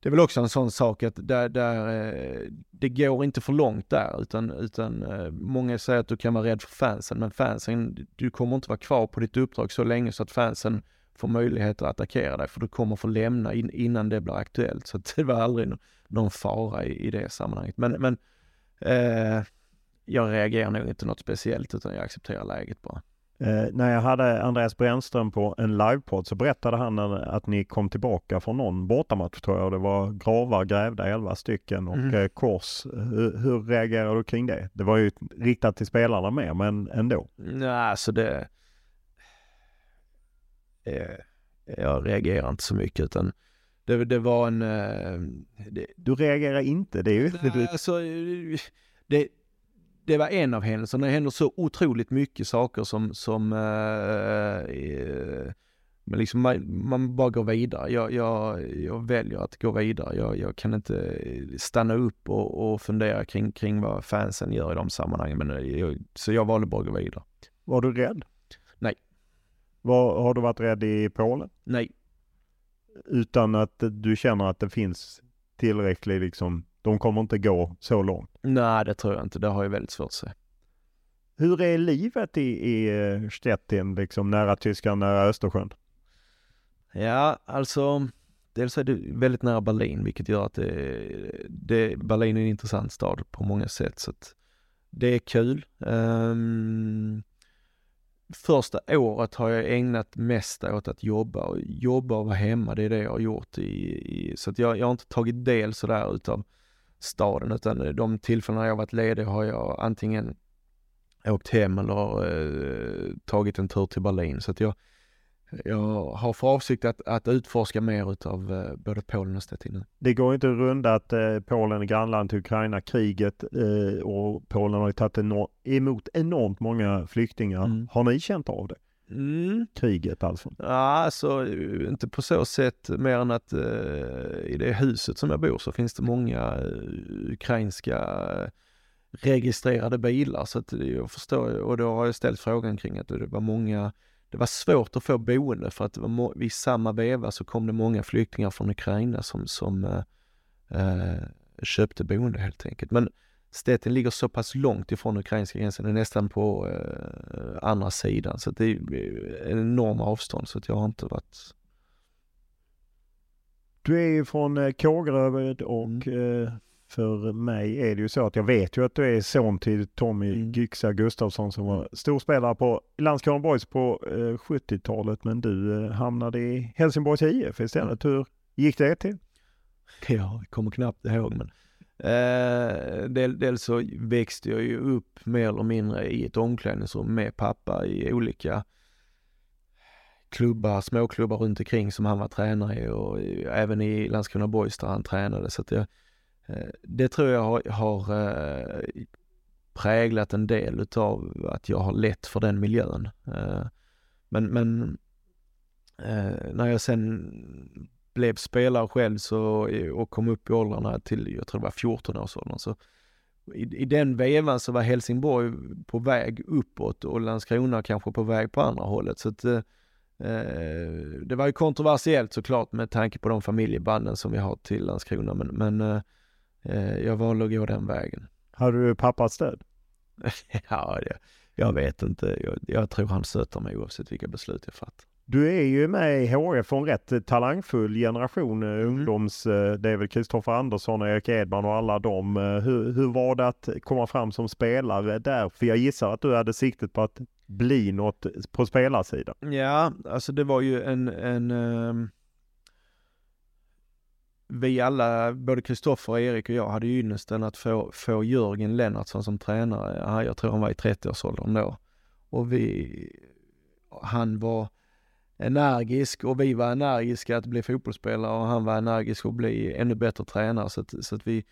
det är väl också en sån sak att där, där, eh, det går inte för långt där utan, utan eh, många säger att du kan vara rädd för fansen men fansen, du kommer inte vara kvar på ditt uppdrag så länge så att fansen får möjlighet att attackera dig för du kommer få lämna in, innan det blir aktuellt. Så att det var aldrig nå- någon fara i, i det sammanhanget. Men, men eh, jag reagerar nog inte något speciellt utan jag accepterar läget bara.
Eh, när jag hade Andreas Brännström på en livepodd så berättade han att ni kom tillbaka från någon bortamatch tror jag. Det var gravar grävda, elva stycken och
Mm.
eh, kors. Hur, hur reagerar du kring det? Det var ju riktat till spelarna mer, men ändå.
Nej, alltså det... Eh, jag reagerar inte så mycket utan det, det var en... Eh, det,
Du reagerar inte, det är ju...
Alltså, det, det var en av händelserna. Det händer så otroligt mycket saker som, som eh, eh, men liksom man, man bara går vidare. Jag, jag, jag väljer att gå vidare. Jag, jag kan inte stanna upp och, och fundera kring, kring vad fansen gör i de sammanhangen. Men jag, så jag valde bara att gå vidare.
Var du rädd?
Nej.
Var, har du varit rädd i Polen?
Nej.
Utan att du känner att det finns tillräckligt liksom, de kommer inte gå så långt.
Nej, det tror jag inte. Det har jag väldigt svårt att se.
Hur är livet i, i eh, Stettin, liksom nära Tyskland, nära Östersjön?
Ja, alltså dels är det väldigt nära Berlin vilket gör att det, det, Berlin är en intressant stad på många sätt så att det är kul. Ehm, första året har jag ägnat mest åt att jobba och jobba och vara hemma, det är det jag har gjort i, i så att jag, jag har inte tagit del sådär utav staden utan de tillfällen jag varit ledig har jag antingen åkt hem eller eh, tagit en tur till Berlin så att jag jag har för avsikt att, att utforska mer utav eh, både Polen och Stettin.
Det går inte att runda att eh, Polen är grannland till Ukraina, kriget eh, och Polen har ju tagit emot enormt många flyktingar.
Mm.
Har ni känt av det?
Mm.
Kriget alltså?
Ja, alltså eh, inte på så sätt mer än att eh, i det huset som jag bor så finns det många eh, ukrainska registrerade bilar. Så att jag förstår, och då har jag ställt frågan kring att det var många, det var svårt att få boende för att vid samma veva så kom det många flyktingar från Ukraina som, som eh, eh, köpte boende helt enkelt. Men Stettin ligger så pass långt ifrån ukrainska gränsen, det är nästan på eh, andra sidan. Så det är en enorm avstånd så att jag har inte varit...
Du är ju från eh, Kågeröd och mm. eh, för mig är det ju så att jag vet ju att du är son till Tommy mm. Gyxa Gustafsson som var storspelare på Landskrona Boys på eh, 70-talet. Men du eh, hamnade i Helsingborgs IF istället. Hur gick det till?
Ja, jag kommer knappt ihåg men Eh, del, dels så växte jag ju upp mer eller mindre i ett omklädningsrum med pappa i olika klubbar, småklubbar runt omkring som han var tränare i och även i Landskrona Boys där han tränade. Så att jag, eh, det tror jag har, har eh, präglat en del utav att jag har lätt för den miljön. Eh, men, men eh, när jag sen blev spelare själv så, och kom upp i åldrarna till, jag tror det var 14 års åldern, så i, i den vevan så var Helsingborg på väg uppåt och Landskrona kanske på väg på andra hållet. Så att, eh, det var ju kontroversiellt såklart med tanke på de familjebanden som vi har till Landskrona, men, men eh, jag valde att gå den vägen.
Har du pappas stöd?
ja, jag, jag vet inte. Jag, jag tror han stöttar mig oavsett vilka beslut jag fattar.
Du är ju med i HF en rätt talangfull generation mm. ungdoms. Eh, det är väl Kristoffer Andersson och Erik Edman och alla dem. Eh, hur, hur var det att komma fram som spelare där? För jag gissar att du hade siktet på att bli något på spelarsidan.
Ja, alltså det var ju en, en um... vi alla, både Kristoffer, Erik och jag, hade ju ynnesten att få, få Jörgen Lennartsson som tränare. Jag tror han var i 30-årsåldern då. Och vi, han var energisk och vi var energiska att bli fotbollsspelare och han var energisk att bli ännu bättre tränare. Så att, så att vi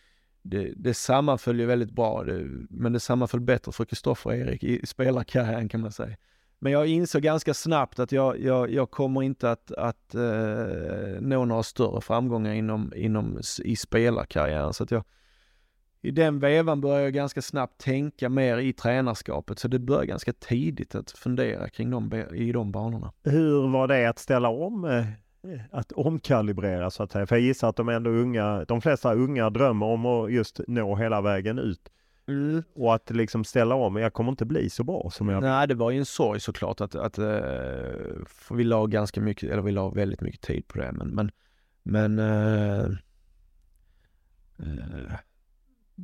det, det sammanföll ju väldigt bra, det, men det sammanföll bättre för Kristoffer och Erik i spelarkarriären kan man säga. Men jag insåg ganska snabbt att jag, jag, jag kommer inte att, att eh, nå några större framgångar inom, inom i spelarkarriären. Så att jag, i den vevan började jag ganska snabbt tänka mer i tränarskapet, så det började ganska tidigt att fundera kring dem i de banorna.
Hur var det att ställa om, eh, att omkalibrera så att säga? För jag gissar att de ändå unga, de flesta unga drömmer om att just nå hela vägen ut. Mm. Och att liksom ställa om, jag kommer inte bli så bra som jag...
Nej, det var ju en sorg såklart att, att uh, vi la ganska mycket, eller vi la väldigt mycket tid på det, men, men, men uh, uh,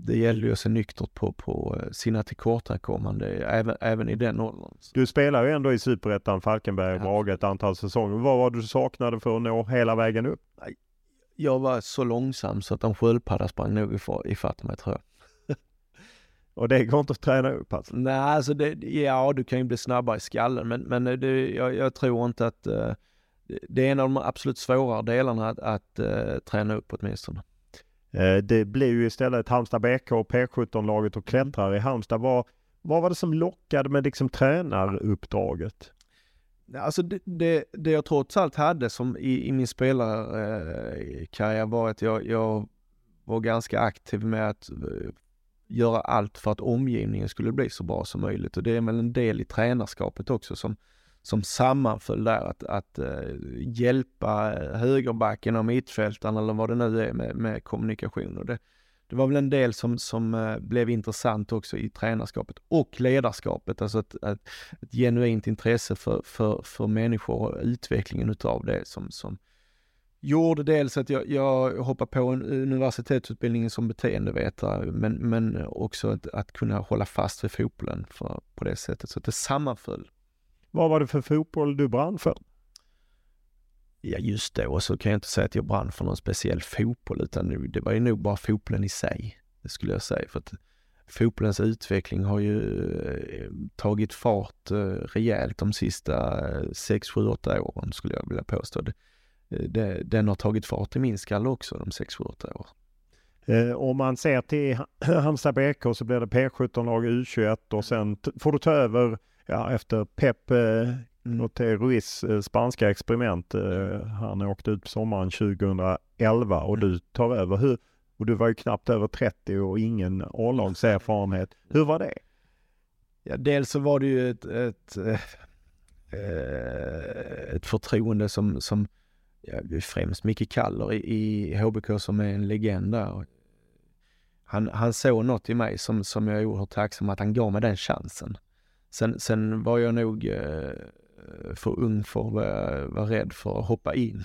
det gäller ju att se nyktert på, på eh, sina tillkortakommande även, även i den åldern.
Du spelar ju ändå i Superettan, Falkenberg och Brage ett antal säsonger. Vad var du saknade för att nå hela vägen upp?
Jag var så långsam så att en sköldpadda sprang nog ifatt mig tror jag.
och det går inte att träna upp alltså?
Nej, alltså det, ja du kan ju bli snabbare i skallen men, men det, jag, jag tror inte att uh, det är en av de absolut svårare delarna att, att uh, träna upp åtminstone.
Eh, det blir ju istället Halmstad BK och P17-laget och klättrar i Halmstad. Vad, vad var det som lockade med liksom tränaruppdraget?
Alltså det, det, det jag trots allt hade som i, i min spelarkarriär var att jag, jag var ganska aktiv med att eh, göra allt för att omgivningen skulle bli så bra som möjligt och det är väl en del i tränarskapet också som, som sammanföll där att, att eh, hjälpa eh, högerbacken och mittfältaren eller vad det nu är med, med kommunikation. Och det, det var väl en del som, som eh, blev intressant också i tränarskapet och ledarskapet, alltså ett, ett, ett genuint intresse för, för, för människor och utvecklingen utav det som, som gjorde dels att jag, jag hoppade på en universitetsutbildning som beteendevetare, men, men också att, att kunna hålla fast vid fotbollen för, på det sättet. Så att det sammanföll
vad var det för fotboll du brann för?
Ja, just då så kan jag inte säga att jag brann för någon speciell fotboll, utan det var ju nog bara fotbollen i sig. Det skulle jag säga. För att fotbollens utveckling har ju eh, tagit fart eh, rejält de sista 6, 7, 8 åren skulle jag vilja påstå. Det, eh, den har tagit fart i min skalle också de 6, 7, 8 åren.
om man ser till Halmstad BK så blir det P17-lag U21 och sen får du ta över ja, efter Pep eh, Noté Ruiz eh, spanska experiment. Eh, han åkte ut på sommaren 2011 och du tar över. Hur, Och du var ju knappt över 30 och ingen A-lagserfarenhet. Hur var det?
Ja, dels så var det ju ett, ett, ett förtroende som, som ja, främst Micke Kaller i, i HBK som är en legend där. Han, han såg något i mig som, som jag är oerhört tacksam att han gav mig den chansen. Sen, sen var jag nog eh, för ung för att vara, vara rädd för att hoppa in.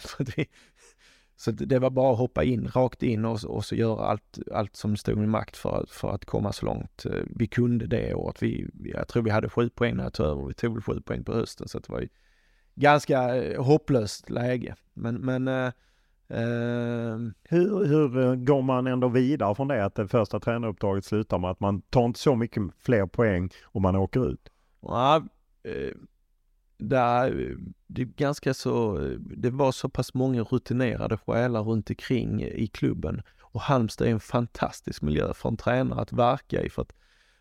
så det var bara att hoppa in, rakt in och, och så göra allt, allt som stod i makt för, för att komma så långt eh, vi kunde det året. Vi, jag tror vi hade sju poäng när jag tog över. Vi tog väl sju poäng på hösten så det var ju ganska eh, hopplöst läge. Men, men eh,
eh, hur, hur eh, går man ändå vidare från det att det första tränaruppdraget slutar med att man tar inte så mycket fler poäng och man åker ut?
Ja, eh, där, det är ganska så, det var så pass många rutinerade själar runt omkring i klubben och Halmstad är en fantastisk miljö för en tränare att verka i för att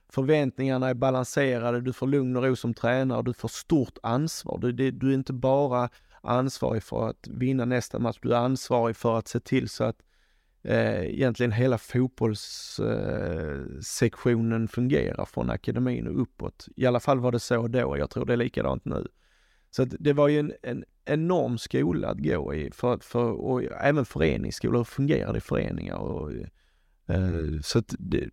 förväntningarna är balanserade, du får lugn och ro som tränare, du får stort ansvar. Du, det, du är inte bara ansvarig för att vinna nästa match, du är ansvarig för att se till så att eh, egentligen hela fotbollssektionen eh, fungerar från akademin och uppåt. I alla fall var det så då, jag tror det är likadant nu. Så det var ju en, en enorm skola att gå i, för, för, och även fungerar det i föreningar? Och, eh, så det,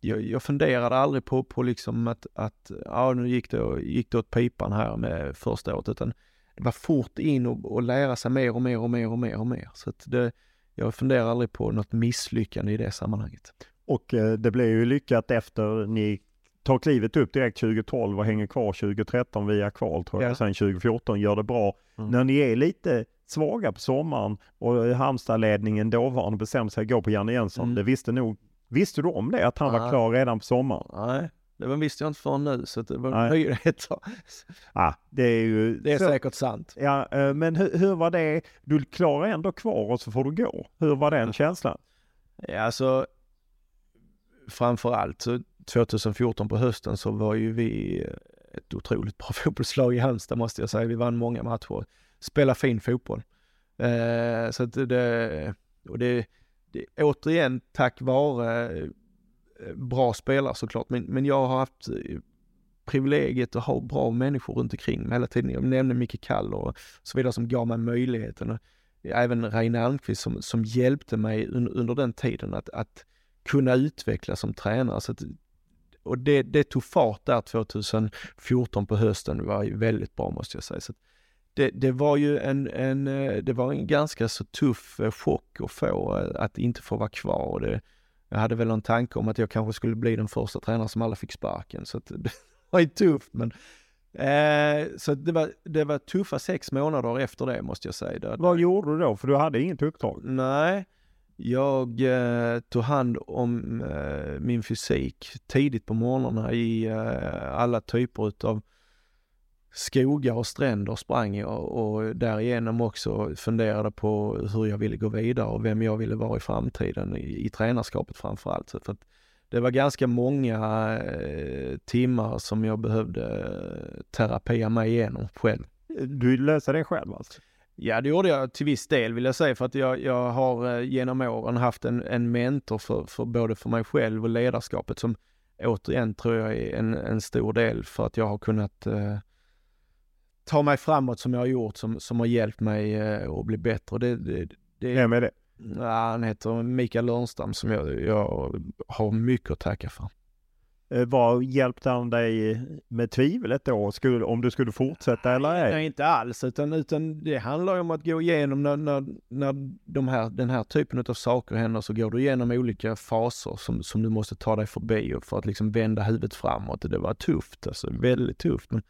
jag, jag funderade aldrig på, på liksom att, att ja, nu gick det, gick det åt pipan här med första året, utan det var fort in och, och lära sig mer och mer och mer och mer och mer. Så att det, jag funderar aldrig på något misslyckande i det sammanhanget.
Och eh, det blev ju lyckat efter ni tar klivet upp direkt 2012 och hänger kvar 2013 via kval tror jag. Ja. Sen 2014 gör det bra. Mm. När ni är lite svaga på sommaren och Halmstad-ledningen dåvarande bestämde sig att gå på Janne Jönsson. Mm. Det visste nog Visste du om det, att han var klar redan på sommaren?
Nej, det visste jag inte förrän nu, så det var nyheter.
Ja, det är ju...
Det är så, säkert sant.
Ja, eh, men hur, hur, var det? Du klarar ändå kvar och så får du gå. Hur var den känslan?
Ja, alltså framförallt så 2014 på hösten så var ju vi ett otroligt bra fotbollslag i Halmstad måste jag säga. Vi vann många matcher, spelade fin fotboll. Eh, så att det, och det, det, återigen tack vare Eh, bra spelare såklart, men, men jag har haft eh, privilegiet att ha bra människor runt omkring mig hela tiden. Jag nämnde Micke Kall och så vidare som gav mig möjligheten. Även Reine Almqvist som, som hjälpte mig un, under den tiden att, att kunna utvecklas som tränare. Så att, och det, det tog fart där 2014 på hösten, det var ju väldigt bra måste jag säga. Så det, det, var ju en, en, eh, det var en ganska så tuff chock att få, att inte få vara kvar. Det, jag hade väl en tanke om att jag kanske skulle bli den första tränaren som alla fick sparken, så det var ju tufft. Men, eh, så det var, det var tuffa sex månader efter det måste jag säga.
Vad gjorde du då? För du hade inget uppdrag?
Nej, jag eh, tog hand om eh, min fysik tidigt på morgnarna i eh, alla typer utav skogar och stränder sprang jag och därigenom också funderade på hur jag ville gå vidare och vem jag ville vara i framtiden i, i tränarskapet framförallt. För att det var ganska många eh, timmar som jag behövde eh, terapia mig igenom själv.
Du löste det själv alltså?
Ja, det gjorde jag till viss del vill jag säga för att jag, jag har eh, genom åren haft en, en mentor för, för både för mig själv och ledarskapet som återigen tror jag är en, en stor del för att jag har kunnat eh, ta mig framåt som jag har gjort, som, som har hjälpt mig eh, att bli bättre. Det, det, det,
Vem är det?
Ja, han heter Mikael Lörnstam som jag, jag har mycket att tacka för.
Eh, vad hjälpte han dig med tvivlet då? Skulle, om du skulle fortsätta eller ej?
Nej, inte alls, utan, utan det handlar ju om att gå igenom när, när, när de här, den här typen av saker händer så går du igenom olika faser som, som du måste ta dig förbi för att liksom vända huvudet framåt. Det var tufft, alltså väldigt tufft. Men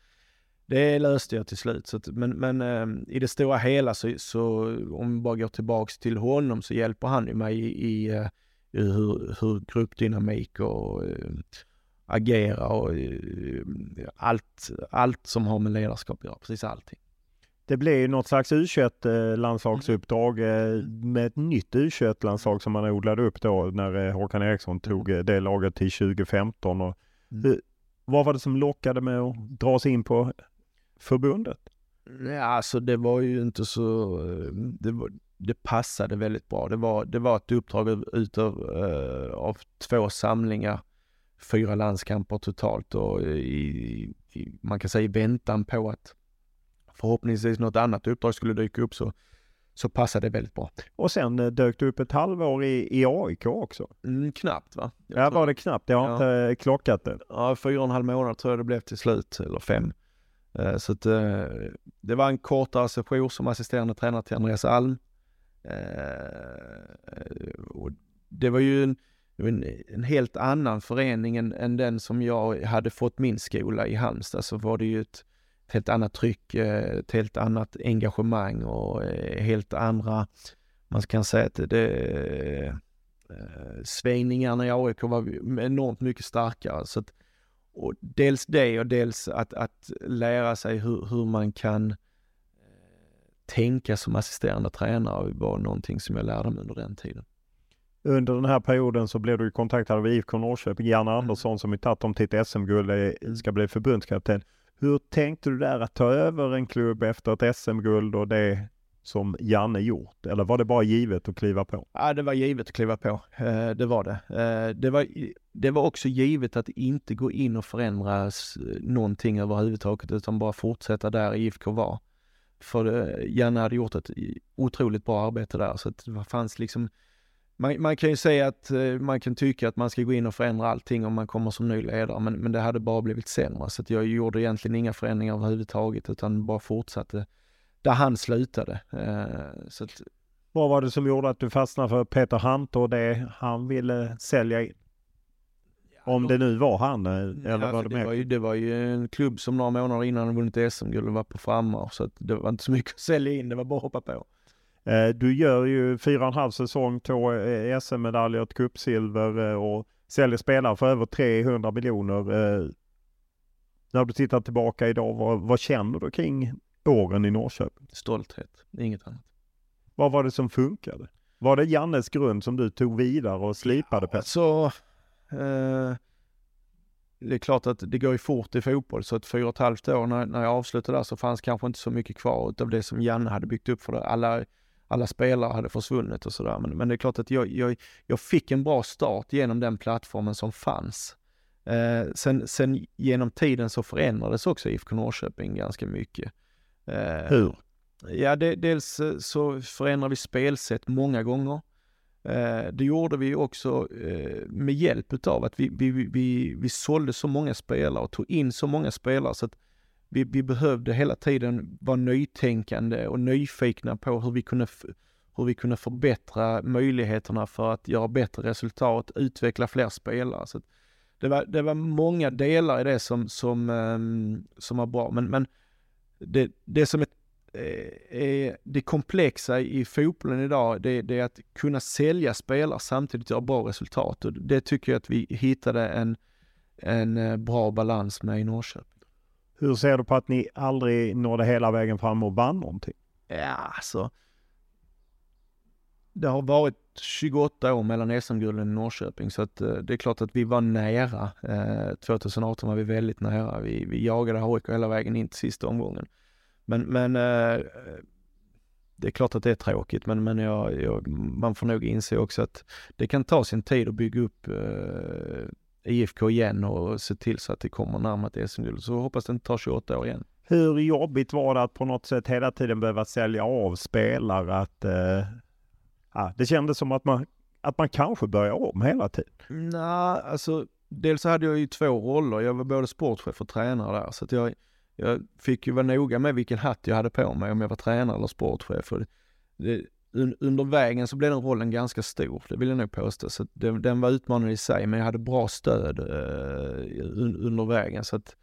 det löste jag till slut. Så att, men men äh, i det stora hela så, så, om vi bara går tillbaks till honom så hjälper han ju mig i, i, uh, hur, hur gruppdynamik och uh, agera och uh, allt, allt som har med ledarskap att göra. Precis allting.
Det blev något slags U21-landslagsuppdrag mm. med ett nytt U21-landslag som man odlade upp då när Håkan Eriksson tog det laget till 2015. Och, mm. Vad var det som lockade med att dra sig in på förbundet?
Ja, alltså det var ju inte så, eh, det, var, det passade väldigt bra. Det var, det var ett uppdrag utav uh, av två samlingar, fyra landskamper totalt och i, i, man kan säga i väntan på att förhoppningsvis något annat uppdrag skulle dyka upp så, så passade det väldigt bra.
Och sen eh, dök det upp ett halvår i, i AIK också?
Mm, knappt va?
Jag ja, var det knappt? Jag har ja. inte klockat det.
Ja, fyra och en halv månad tror jag det blev till slut, eller fem. Eh, så att, eh, det var en kortare session som assisterande tränare till Andreas Alm. Eh, och det var ju en, en, en helt annan förening än, än, den som jag hade fått min skola i Halmstad. Så var det ju ett, ett helt annat tryck, ett helt annat engagemang och helt andra, man kan säga att det, det svängningarna i AIK var enormt mycket starkare. Så att, och dels det och dels att, att lära sig hur, hur man kan tänka som assisterande tränare var någonting som jag lärde mig under den tiden.
Under den här perioden så blev du kontaktad av IFK Norrköping. Janne mm. Andersson som ju tagit dem till ett SM-guld ska bli förbundskapten. Hur tänkte du där att ta över en klubb efter ett SM-guld och det som Janne gjort? Eller var det bara givet att kliva på?
Ja, det var givet att kliva på. Eh, det var det. Eh, det var, det var också givet att inte gå in och förändra någonting överhuvudtaget utan bara fortsätta där IFK var. För eh, Janne hade gjort ett otroligt bra arbete där så att det fanns liksom man, man, kan ju säga att man kan tycka att man ska gå in och förändra allting om man kommer som ny ledare, men, men det hade bara blivit sämre. Så att jag gjorde egentligen inga förändringar överhuvudtaget, utan bara fortsatte där han slutade. Eh, så att,
Vad var det som gjorde att du fastnade för Peter Hant och det han ville sälja in? Om det nu var han eh, eller
ja,
var det,
det Var ju, det var ju en klubb som några månader innan vunnit SM-guld och var på frammarsch. Så att det var inte så mycket att sälja in, det var bara att hoppa på.
Eh, du gör ju fyra och en halv säsong, två SM-medaljer, ett cupsilver eh, och säljer spelare för över 300 miljoner. När du tittar tillbaka idag, vad, vad känner du kring åren i Norrköping?
Stolthet, inget annat.
Vad var det som funkade? Var det Jannes grund som du tog vidare och slipade på?
Alltså, eh, det är klart att det går ju fort i fotboll så att fyra och ett halvt år när, när jag avslutade där så fanns kanske inte så mycket kvar av det som Janne hade byggt upp för det. Alla alla spelare hade försvunnit och sådär. Men, men det är klart att jag, jag, jag fick en bra start genom den plattformen som fanns. Eh, sen, sen genom tiden så förändrades också IFK Norrköping ganska mycket.
Eh, Hur?
Ja, det, dels eh, så förändrade vi spelsätt många gånger. Eh, det gjorde vi också eh, med hjälp utav att vi, vi, vi, vi sålde så många spelare och tog in så många spelare så att vi, vi behövde hela tiden vara nytänkande och nyfikna på hur vi kunde hur vi kunde förbättra möjligheterna för att göra bättre resultat, utveckla fler spelare. Så det, var, det var många delar i det som, som, um, som var bra, men, men det, det som är, eh, är det komplexa i fotbollen idag, det, det, är att kunna sälja spelare samtidigt göra bra resultat och det tycker jag att vi hittade en, en eh, bra balans med i Norrköping.
Hur ser du på att ni aldrig nådde hela vägen fram och vann någonting?
Ja, alltså. Det har varit 28 år mellan SM-gulden i Norrköping så att eh, det är klart att vi var nära. Eh, 2018 var vi väldigt nära. Vi, vi jagade HIK hela vägen in till sista omgången. Men, men eh, det är klart att det är tråkigt men, men jag, jag, man får nog inse också att det kan ta sin tid att bygga upp IFK igen och se till så att det kommer närmare ett SM-guld. Så hoppas det inte tar 28 år igen.
Hur jobbigt var det att på något sätt hela tiden behöva sälja av spelare? Att, eh, ah, det kändes som att man, att man kanske börjar om hela tiden.
Nej, alltså dels hade jag ju två roller. Jag var både sportchef och tränare där. Så att jag, jag fick ju vara noga med vilken hatt jag hade på mig, om jag var tränare eller sportchef. Och det, under vägen så blev den rollen ganska stor, det vill jag nog påstå. Så det, den var utmanande i sig, men jag hade bra stöd eh, under vägen. Så att eh,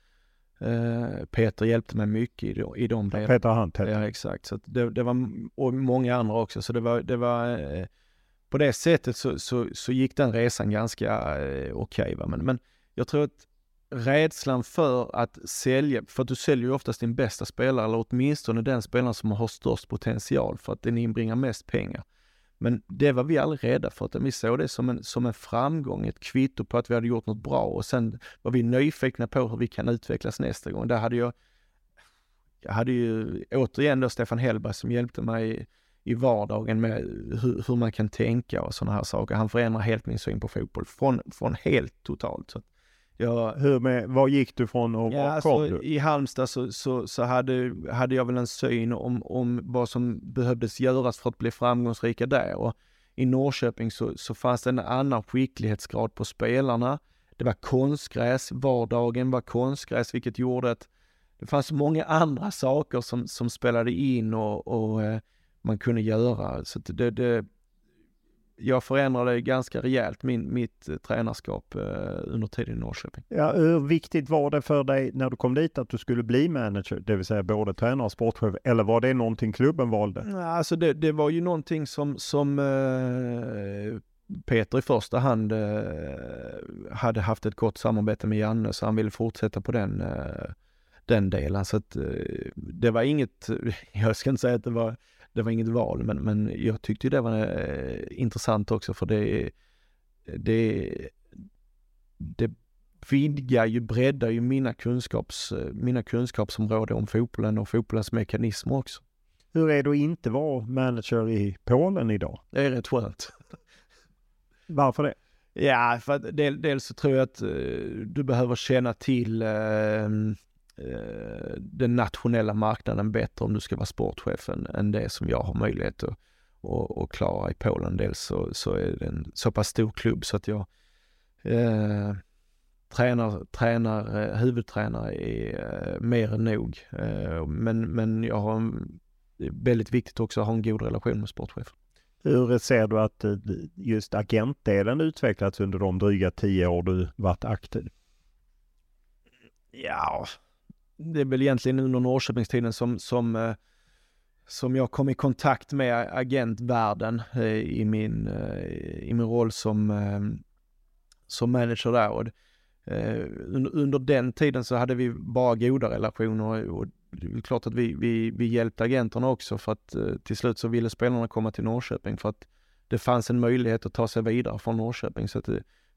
Peter hjälpte mig mycket i, i de delarna.
Peter Hunt
Ja, exakt. Så det, det, var, och många andra också. Så det var, det var eh, på det sättet så, så, så, gick den resan ganska eh, okej. Okay, men, men jag tror att rädslan för att sälja, för att du säljer ju oftast din bästa spelare, eller åtminstone den spelaren som har störst potential för att den inbringar mest pengar. Men det var vi aldrig rädda för, utan vi såg det som en, som en framgång, ett kvitto på att vi hade gjort något bra och sen var vi nyfikna på hur vi kan utvecklas nästa gång. Där hade jag jag hade ju återigen då Stefan Hellberg som hjälpte mig i vardagen med hur, hur man kan tänka och sådana här saker. Han förändrar helt min syn på fotboll från, från helt totalt. Så
jag, hur med, var gick du från och
ja, alltså, I Halmstad så, så, så, hade, hade jag väl en syn om, om vad som behövdes göras för att bli framgångsrika där. Och I Norrköping så, så fanns det en annan skicklighetsgrad på spelarna. Det var konstgräs, vardagen var konstgräs vilket gjorde att det fanns många andra saker som, som spelade in och, och eh, man kunde göra. Så det, det, jag förändrade ganska rejält min, mitt eh, tränarskap eh, under tiden i Norrköping.
Ja, hur viktigt var det för dig när du kom dit att du skulle bli manager, det vill säga både tränare och sportchef, eller var det någonting klubben valde?
Alltså det, det var ju någonting som, som eh, Peter i första hand eh, hade haft ett gott samarbete med Janne, så han ville fortsätta på den, eh, den delen. Så att, eh, det var inget, jag ska inte säga att det var det var inget val, men, men jag tyckte det var eh, intressant också för det, det, det vidgar ju, breddar ju mina, kunskaps, mina kunskapsområden om fotbollen och fotbollens mekanismer också.
Hur är det att inte vara manager i Polen idag?
Det är rätt skönt.
Varför det?
Ja, för att del, dels så tror jag att uh, du behöver känna till Eh, den nationella marknaden bättre om du ska vara sportchef än, än det som jag har möjlighet att, att, att klara i Polen. Dels så, så är det en så pass stor klubb så att jag eh, tränar, tränar, eh, huvudtränare är eh, mer än nog. Eh, men, men jag har en, det är väldigt viktigt också att ha en god relation med sportchefen.
Hur ser du att eh, just agentdelen utvecklats under de dryga tio år du varit aktiv?
Ja, det är väl egentligen under Norrköpingstiden som, som, eh, som jag kom i kontakt med agentvärlden eh, i min, eh, i min roll som, som manager där. Och under den tiden så hade vi bara goda relationer och det är klart att vi, vi, vi hjälpte agenterna också för att till slut så ville spelarna komma till Norrköping för att det fanns en möjlighet att ta sig vidare från Norrköping så att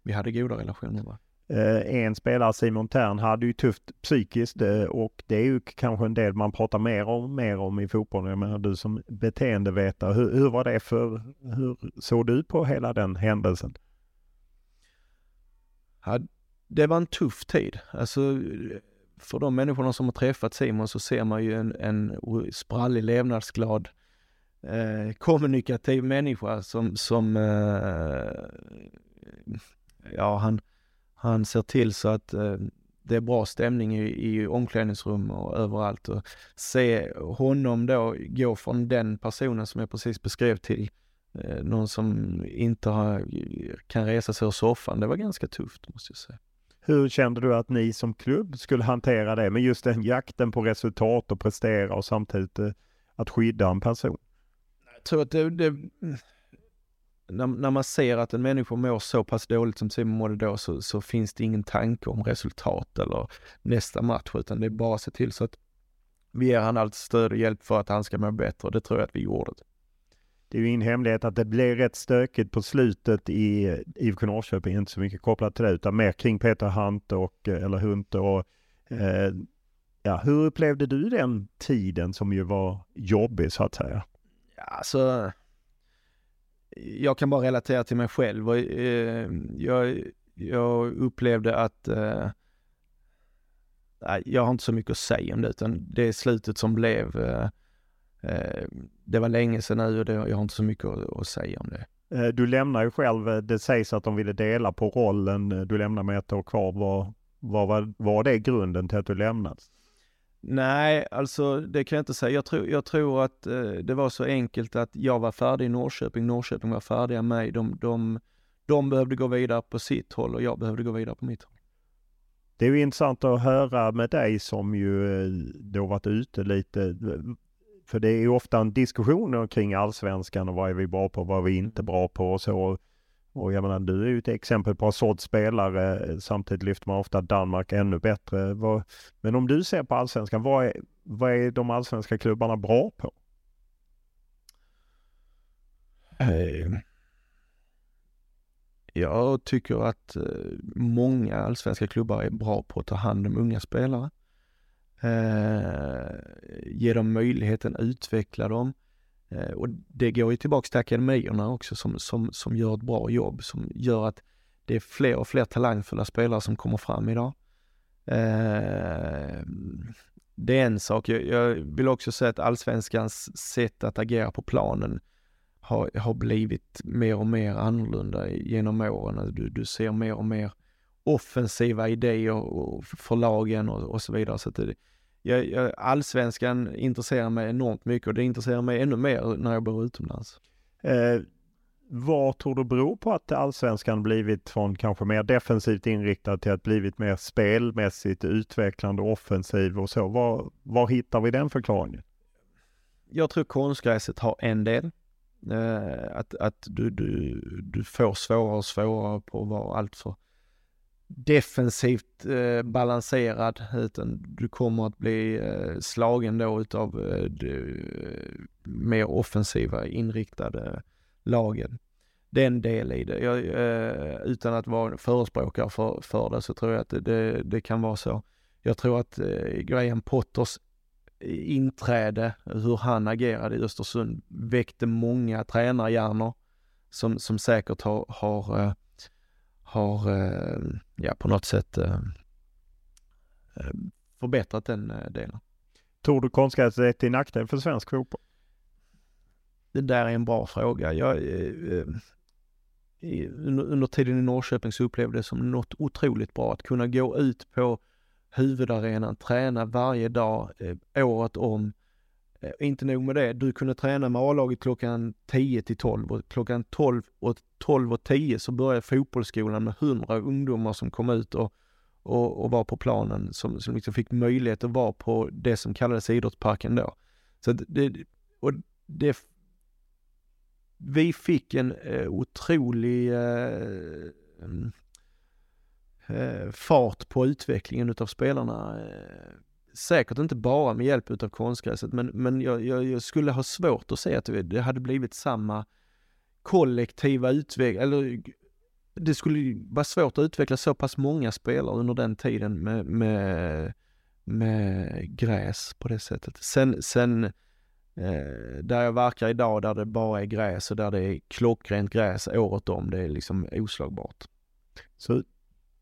vi hade goda relationer.
Eh, en spelare, Simon Tern, hade ju tufft psykiskt eh, och det är ju kanske en del man pratar mer om, mer om i fotbollen. Jag menar du som beteendevetare, hur, hur var det för, hur såg du på hela den händelsen?
Ja, det var en tuff tid. Alltså för de människorna som har träffat Simon så ser man ju en, en sprallig, levnadsglad, eh, kommunikativ människa som, som eh, ja han, han ser till så att eh, det är bra stämning i, i omklädningsrum och överallt och se honom då gå från den personen som jag precis beskrev till eh, någon som inte har, kan resa sig ur soffan. Det var ganska tufft måste jag säga.
Hur kände du att ni som klubb skulle hantera det med just den jakten på resultat och prestera och samtidigt eh, att skydda en person?
Jag tror att det, det när, när, man ser att en människa mår så pass dåligt som Simon mådde då så, så, finns det ingen tanke om resultat eller nästa match utan det är bara att se till så att vi ger han allt stöd och hjälp för att han ska må bättre och det tror jag att vi gjorde.
Det är ju ingen hemlighet att det blev rätt stökigt på slutet i IFK Norrköping, inte så mycket kopplat till det utan mer kring Peter Hunt och, eller Hunt och eh, ja, hur upplevde du den tiden som ju var jobbig så att säga?
Ja, alltså jag kan bara relatera till mig själv och eh, jag, jag upplevde att eh, jag har inte så mycket att säga om det utan det är slutet som blev. Eh, eh, det var länge sedan nu och det, jag har inte så mycket att, att säga om det.
Eh, du lämnar ju själv, eh, det sägs att de ville dela på rollen, du lämnar med ett år kvar. Vad, var, var det grunden till att du lämnade?
Nej, alltså det kan jag inte säga. Jag tror, jag tror att eh, det var så enkelt att jag var färdig i Norrköping, Norrköping var färdiga med mig. De, de, de behövde gå vidare på sitt håll och jag behövde gå vidare på mitt håll.
Det är ju intressant att höra med dig som ju eh, då varit ute lite. För det är ju ofta en diskussion kring allsvenskan och vad är vi bra på, vad är vi inte bra på och så. Och jag menar, du är ju ett exempel på en såld spelare. Samtidigt lyfter man ofta Danmark ännu bättre. Men om du ser på allsvenskan, vad är, vad är de allsvenska klubbarna bra på?
Eh, jag tycker att eh, många allsvenska klubbar är bra på att ta hand om unga spelare. Eh, ge dem möjligheten, utveckla dem. Eh, och det går ju tillbaks till akademierna också som, som, som gör ett bra jobb, som gör att det är fler och fler talangfulla spelare som kommer fram idag. Eh, det är en sak. Jag, jag, vill också säga att allsvenskans sätt att agera på planen har, har blivit mer och mer annorlunda genom åren. Alltså, du, du ser mer och mer offensiva idéer för lagen och, och så vidare. Så det, jag, jag, allsvenskan intresserar mig enormt mycket och det intresserar mig ännu mer när jag bor utomlands.
Eh, vad tror du beror på att allsvenskan blivit från kanske mer defensivt inriktad till att blivit mer spelmässigt utvecklande, offensiv och så? Var, var hittar vi den förklaringen?
Jag tror konstgräset har en del. Eh, att att du, du, du får svårare och svårare på att vara alltför defensivt eh, balanserad utan du kommer att bli eh, slagen då utav eh, de, eh, mer offensiva inriktade lagen. Det är en del i det. Jag, eh, utan att vara förespråkare för, för det så tror jag att det, det, det kan vara så. Jag tror att eh, Graham Potters inträde, hur han agerade i Östersund, väckte många tränarhjärnor som, som säkert har, har, eh, har eh, ja, på något sätt eh, förbättrat den delen.
Tror du konstgräset är till nackdel för svensk fotboll?
Det där är en bra fråga. Jag, under, tiden i Norrköping så upplevde jag det som något otroligt bra att kunna gå ut på huvudarenan, träna varje dag, eh, året om. Eh, inte nog med det, du kunde träna med A-laget klockan 10 till 12 och klockan 12 och 12 och 10 så började fotbollsskolan med 100 ungdomar som kom ut och, och, och var på planen som, som liksom fick möjlighet att vara på det som kallades idrottsparken då. Så det, och det, vi fick en eh, otrolig eh, mm, eh, fart på utvecklingen utav spelarna. Eh, säkert inte bara med hjälp utav konstgräset, men, men jag, jag, jag, skulle ha svårt att se att det hade blivit samma kollektiva utveckling, eller det skulle vara svårt att utveckla så pass många spelare under den tiden med, med, med gräs på det sättet. Sen, sen eh, där jag verkar idag, där det bara är gräs och där det är klockrent gräs året om, det är liksom oslagbart.
Så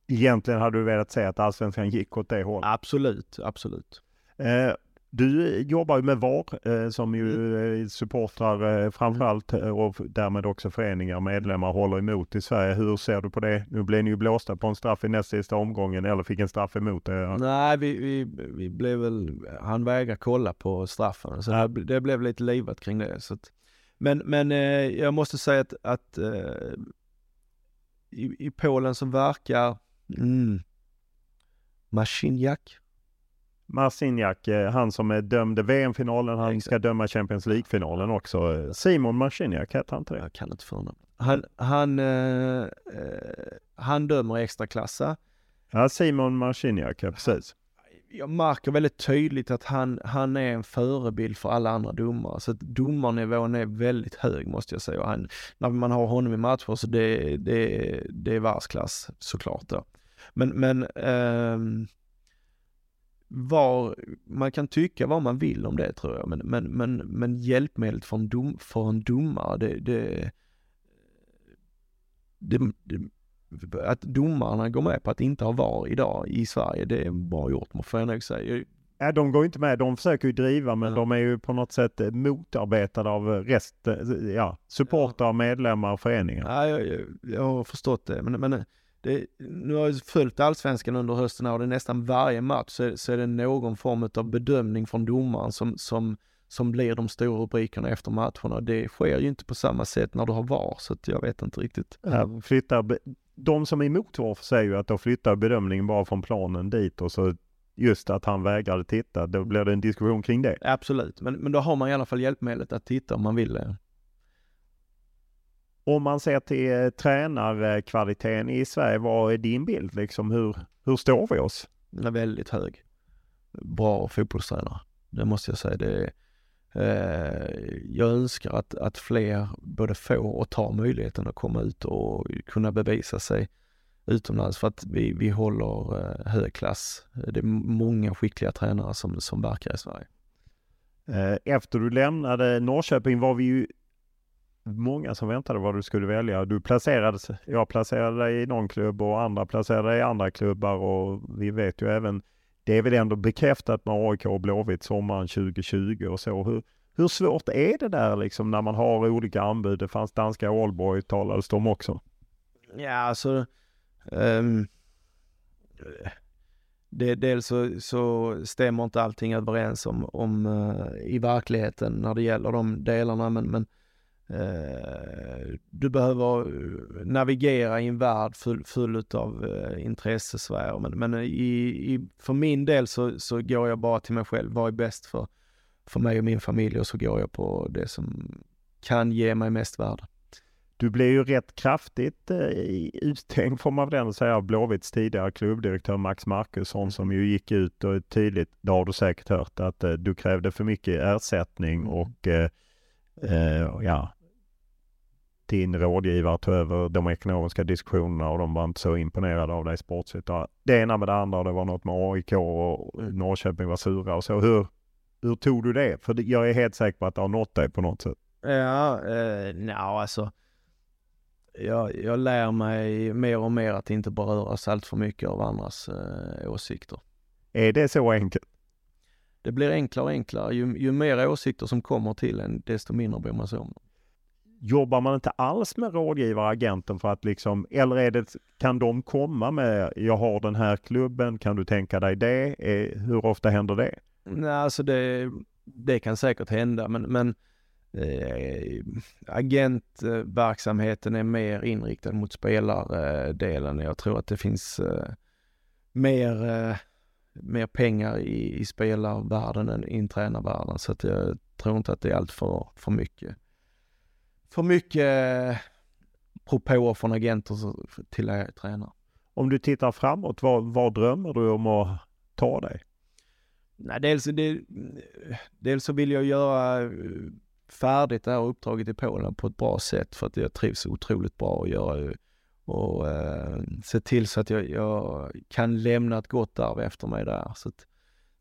egentligen hade du velat säga att allsvenskan gick åt det hållet?
Absolut, absolut.
Eh, du jobbar ju med VAR eh, som ju mm. supportrar eh, framförallt eh, och därmed också föreningar och medlemmar håller emot i Sverige. Hur ser du på det? Nu blev ni ju blåsta på en straff i näst sista omgången eller fick en straff emot det.
Nej, vi, vi, vi blev väl, han vägrade kolla på straffen så det, det blev lite livat kring det. Så att, men men eh, jag måste säga att, att eh, i, i Polen som verkar Mm. Marciniak.
Marciniak, eh, han som är dömde VM-finalen, han Exakt. ska döma Champions League-finalen också. Simon Marciniak, heter han inte det?
Jag kan inte förnamn. Han, han, eh, eh, han dömer extraklassa.
Ja, Simon Marciniak, ja precis.
Jag märker väldigt tydligt att han, han är en förebild för alla andra domare. Så att domarnivån är väldigt hög måste jag säga. Och han, när man har honom i matcher så det, det, det är världsklass såklart då. Men, men eh, var, man kan tycka vad man vill om det tror jag, men, men, men, men hjälpmedlet för en, dom, för en domare, det, det, det, det att domarna går med på att inte ha VAR idag i Sverige, det är bra gjort, får jag nog säga.
Ja, de går inte med. De försöker ju driva men ja. de är ju på något sätt motarbetade av rest, ja, supportrar, ja. medlemmar, föreningar.
Ja, jag, jag, jag har förstått det. Men, men det, nu har jag följt allsvenskan under hösten och det är nästan varje match så, så är det någon form av bedömning från domaren som, som, som blir de stora rubrikerna efter matcherna. Det sker ju inte på samma sätt när du har VAR så att jag vet inte riktigt.
Ja, flyttar, de som är emot VAR säger ju att de flyttar bedömningen bara från planen dit och så just att han vägrade titta, då blir det en diskussion kring det.
Absolut, men, men då har man i alla fall hjälpmedlet att titta om man vill det.
Om man ser till eh, tränarkvaliteten i Sverige, vad är din bild liksom? Hur, hur står vi oss?
Den är väldigt hög. Bra fotbollstränare, det måste jag säga. Det är, Eh, jag önskar att, att fler både får och tar möjligheten att komma ut och kunna bevisa sig. utomlands för att vi, vi håller eh, hög klass. Det är många skickliga tränare som, som verkar i Sverige.
Eh, efter du lämnade Norrköping var vi ju många som väntade vad du skulle välja. Du placerades, jag placerade dig i någon klubb och andra placerade dig i andra klubbar och vi vet ju även, det är väl ändå bekräftat med AIK och Blåvitt sommaren 2020 och så. Hur, hur svårt är det där liksom när man har olika anbud? Det fanns danska Aalborg talades det om också.
Ja, alltså um, det, dels så, så, stämmer inte allting överens om, om uh, i verkligheten när det gäller de delarna men, men uh, du behöver navigera i en värld full, full av uh, intressesfär. Men, men i, i, för min del så, så går jag bara till mig själv. Vad är bäst för, för mig och min familj och så går jag på det som kan ge mig mest värde.
Du blev ju rätt kraftigt eh, uthängd får man väl säga av Blåvitts tidigare klubbdirektör Max Markusson som ju gick ut och tydligt, det har du säkert hört, att eh, du krävde för mycket ersättning mm. och eh, eh, ja, din rådgivare tog över de ekonomiska diskussionerna och de var inte så imponerade av dig sportsligt. Det ena med det andra, det var något med AIK och Norrköping var sura och så. Hur, hur tog du det? För jag är helt säker på att det har nått dig på något sätt.
Ja, eh, no, alltså jag, jag lär mig mer och mer att inte beröras allt för mycket av andras eh, åsikter.
Är det så enkelt?
Det blir enklare och enklare. Ju, ju mer åsikter som kommer till en, desto mindre bryr man sig om dem.
Jobbar man inte alls med rådgivare, agenten för att liksom, eller är det, kan de komma med, jag har den här klubben, kan du tänka dig det? Eh, hur ofta händer det?
Nej, alltså det, det kan säkert hända, men, men eh, agentverksamheten är mer inriktad mot spelardelen. Jag tror att det finns eh, mer, eh, mer pengar i, i spelarvärlden än i tränarvärlden. Så att jag tror inte att det är allt för, för mycket. För mycket propåer från agenter till tränare.
Om du tittar framåt, vad, vad drömmer du om att ta dig?
Nej, dels, det, dels så vill jag göra färdigt det här uppdraget i Polen på ett bra sätt för att jag trivs otroligt bra att göra och eh, se till så att jag, jag, kan lämna ett gott arv efter mig där. Så att,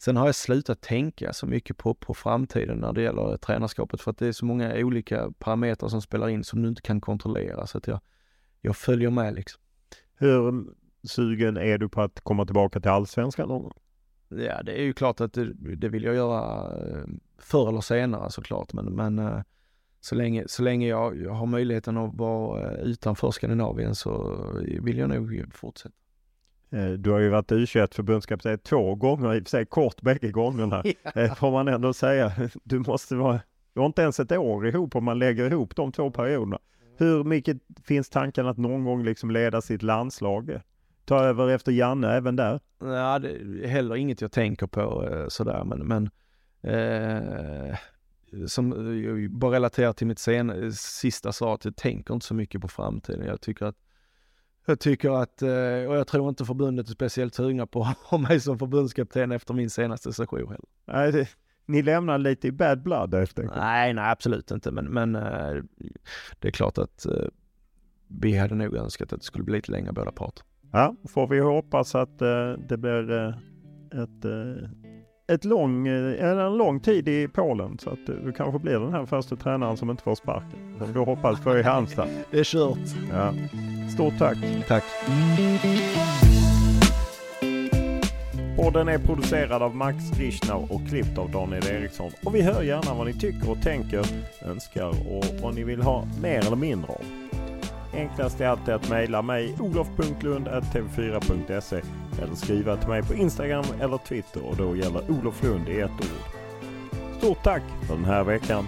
sen har jag slutat tänka så mycket på, på framtiden när det gäller tränarskapet för att det är så många olika parametrar som spelar in som du inte kan kontrollera så att jag, jag följer med liksom.
Hur sugen är du på att komma tillbaka till allsvenskan någon gång?
Ja, det är ju klart att det, det vill jag göra eh, förr eller senare såklart, men, men eh, så länge, så länge jag, jag har möjligheten att vara eh, utanför Skandinavien så vill jag nog fortsätta.
Du har ju varit U21 förbundskapten två gånger, i och för sig kort bägge gångerna, ja. får man ändå säga. Du måste vara, du har inte ens ett år ihop om man lägger ihop de två perioderna. Hur mycket finns tanken att någon gång liksom leda sitt landslag? ta över efter Janne även där?
Ja, det är heller inget jag tänker på eh, sådär, men, men eh, som bara relaterar till mitt sen, sista svar, att jag tänker inte så mycket på framtiden. Jag tycker att jag tycker att, eh, och jag tror inte förbundet är speciellt sugna på att ha mig som förbundskapten efter min senaste session heller.
Nej, det, ni lämnar lite i bad blood efter?
Nej, nej absolut inte, men, men eh, det är klart att vi hade nog önskat att det skulle bli lite längre båda parter.
Ja, får vi hoppas att eh, det blir eh, ett, eh, ett lång, en lång tid i Polen så att du kanske blir den här första tränaren som inte får sparken. Som du hoppas på i Halmstad.
Det är kört.
Ja. Stort tack.
Tack.
Podden är producerad av Max Richnau och klippt av Daniel Eriksson. Och vi hör gärna vad ni tycker och tänker, önskar och vad ni vill ha mer eller mindre av. Enklast är alltid att mejla mig olof.lund.tv4.se eller skriva till mig på Instagram eller Twitter och då gäller Olof Lund i ett ord. Stort tack för den här veckan!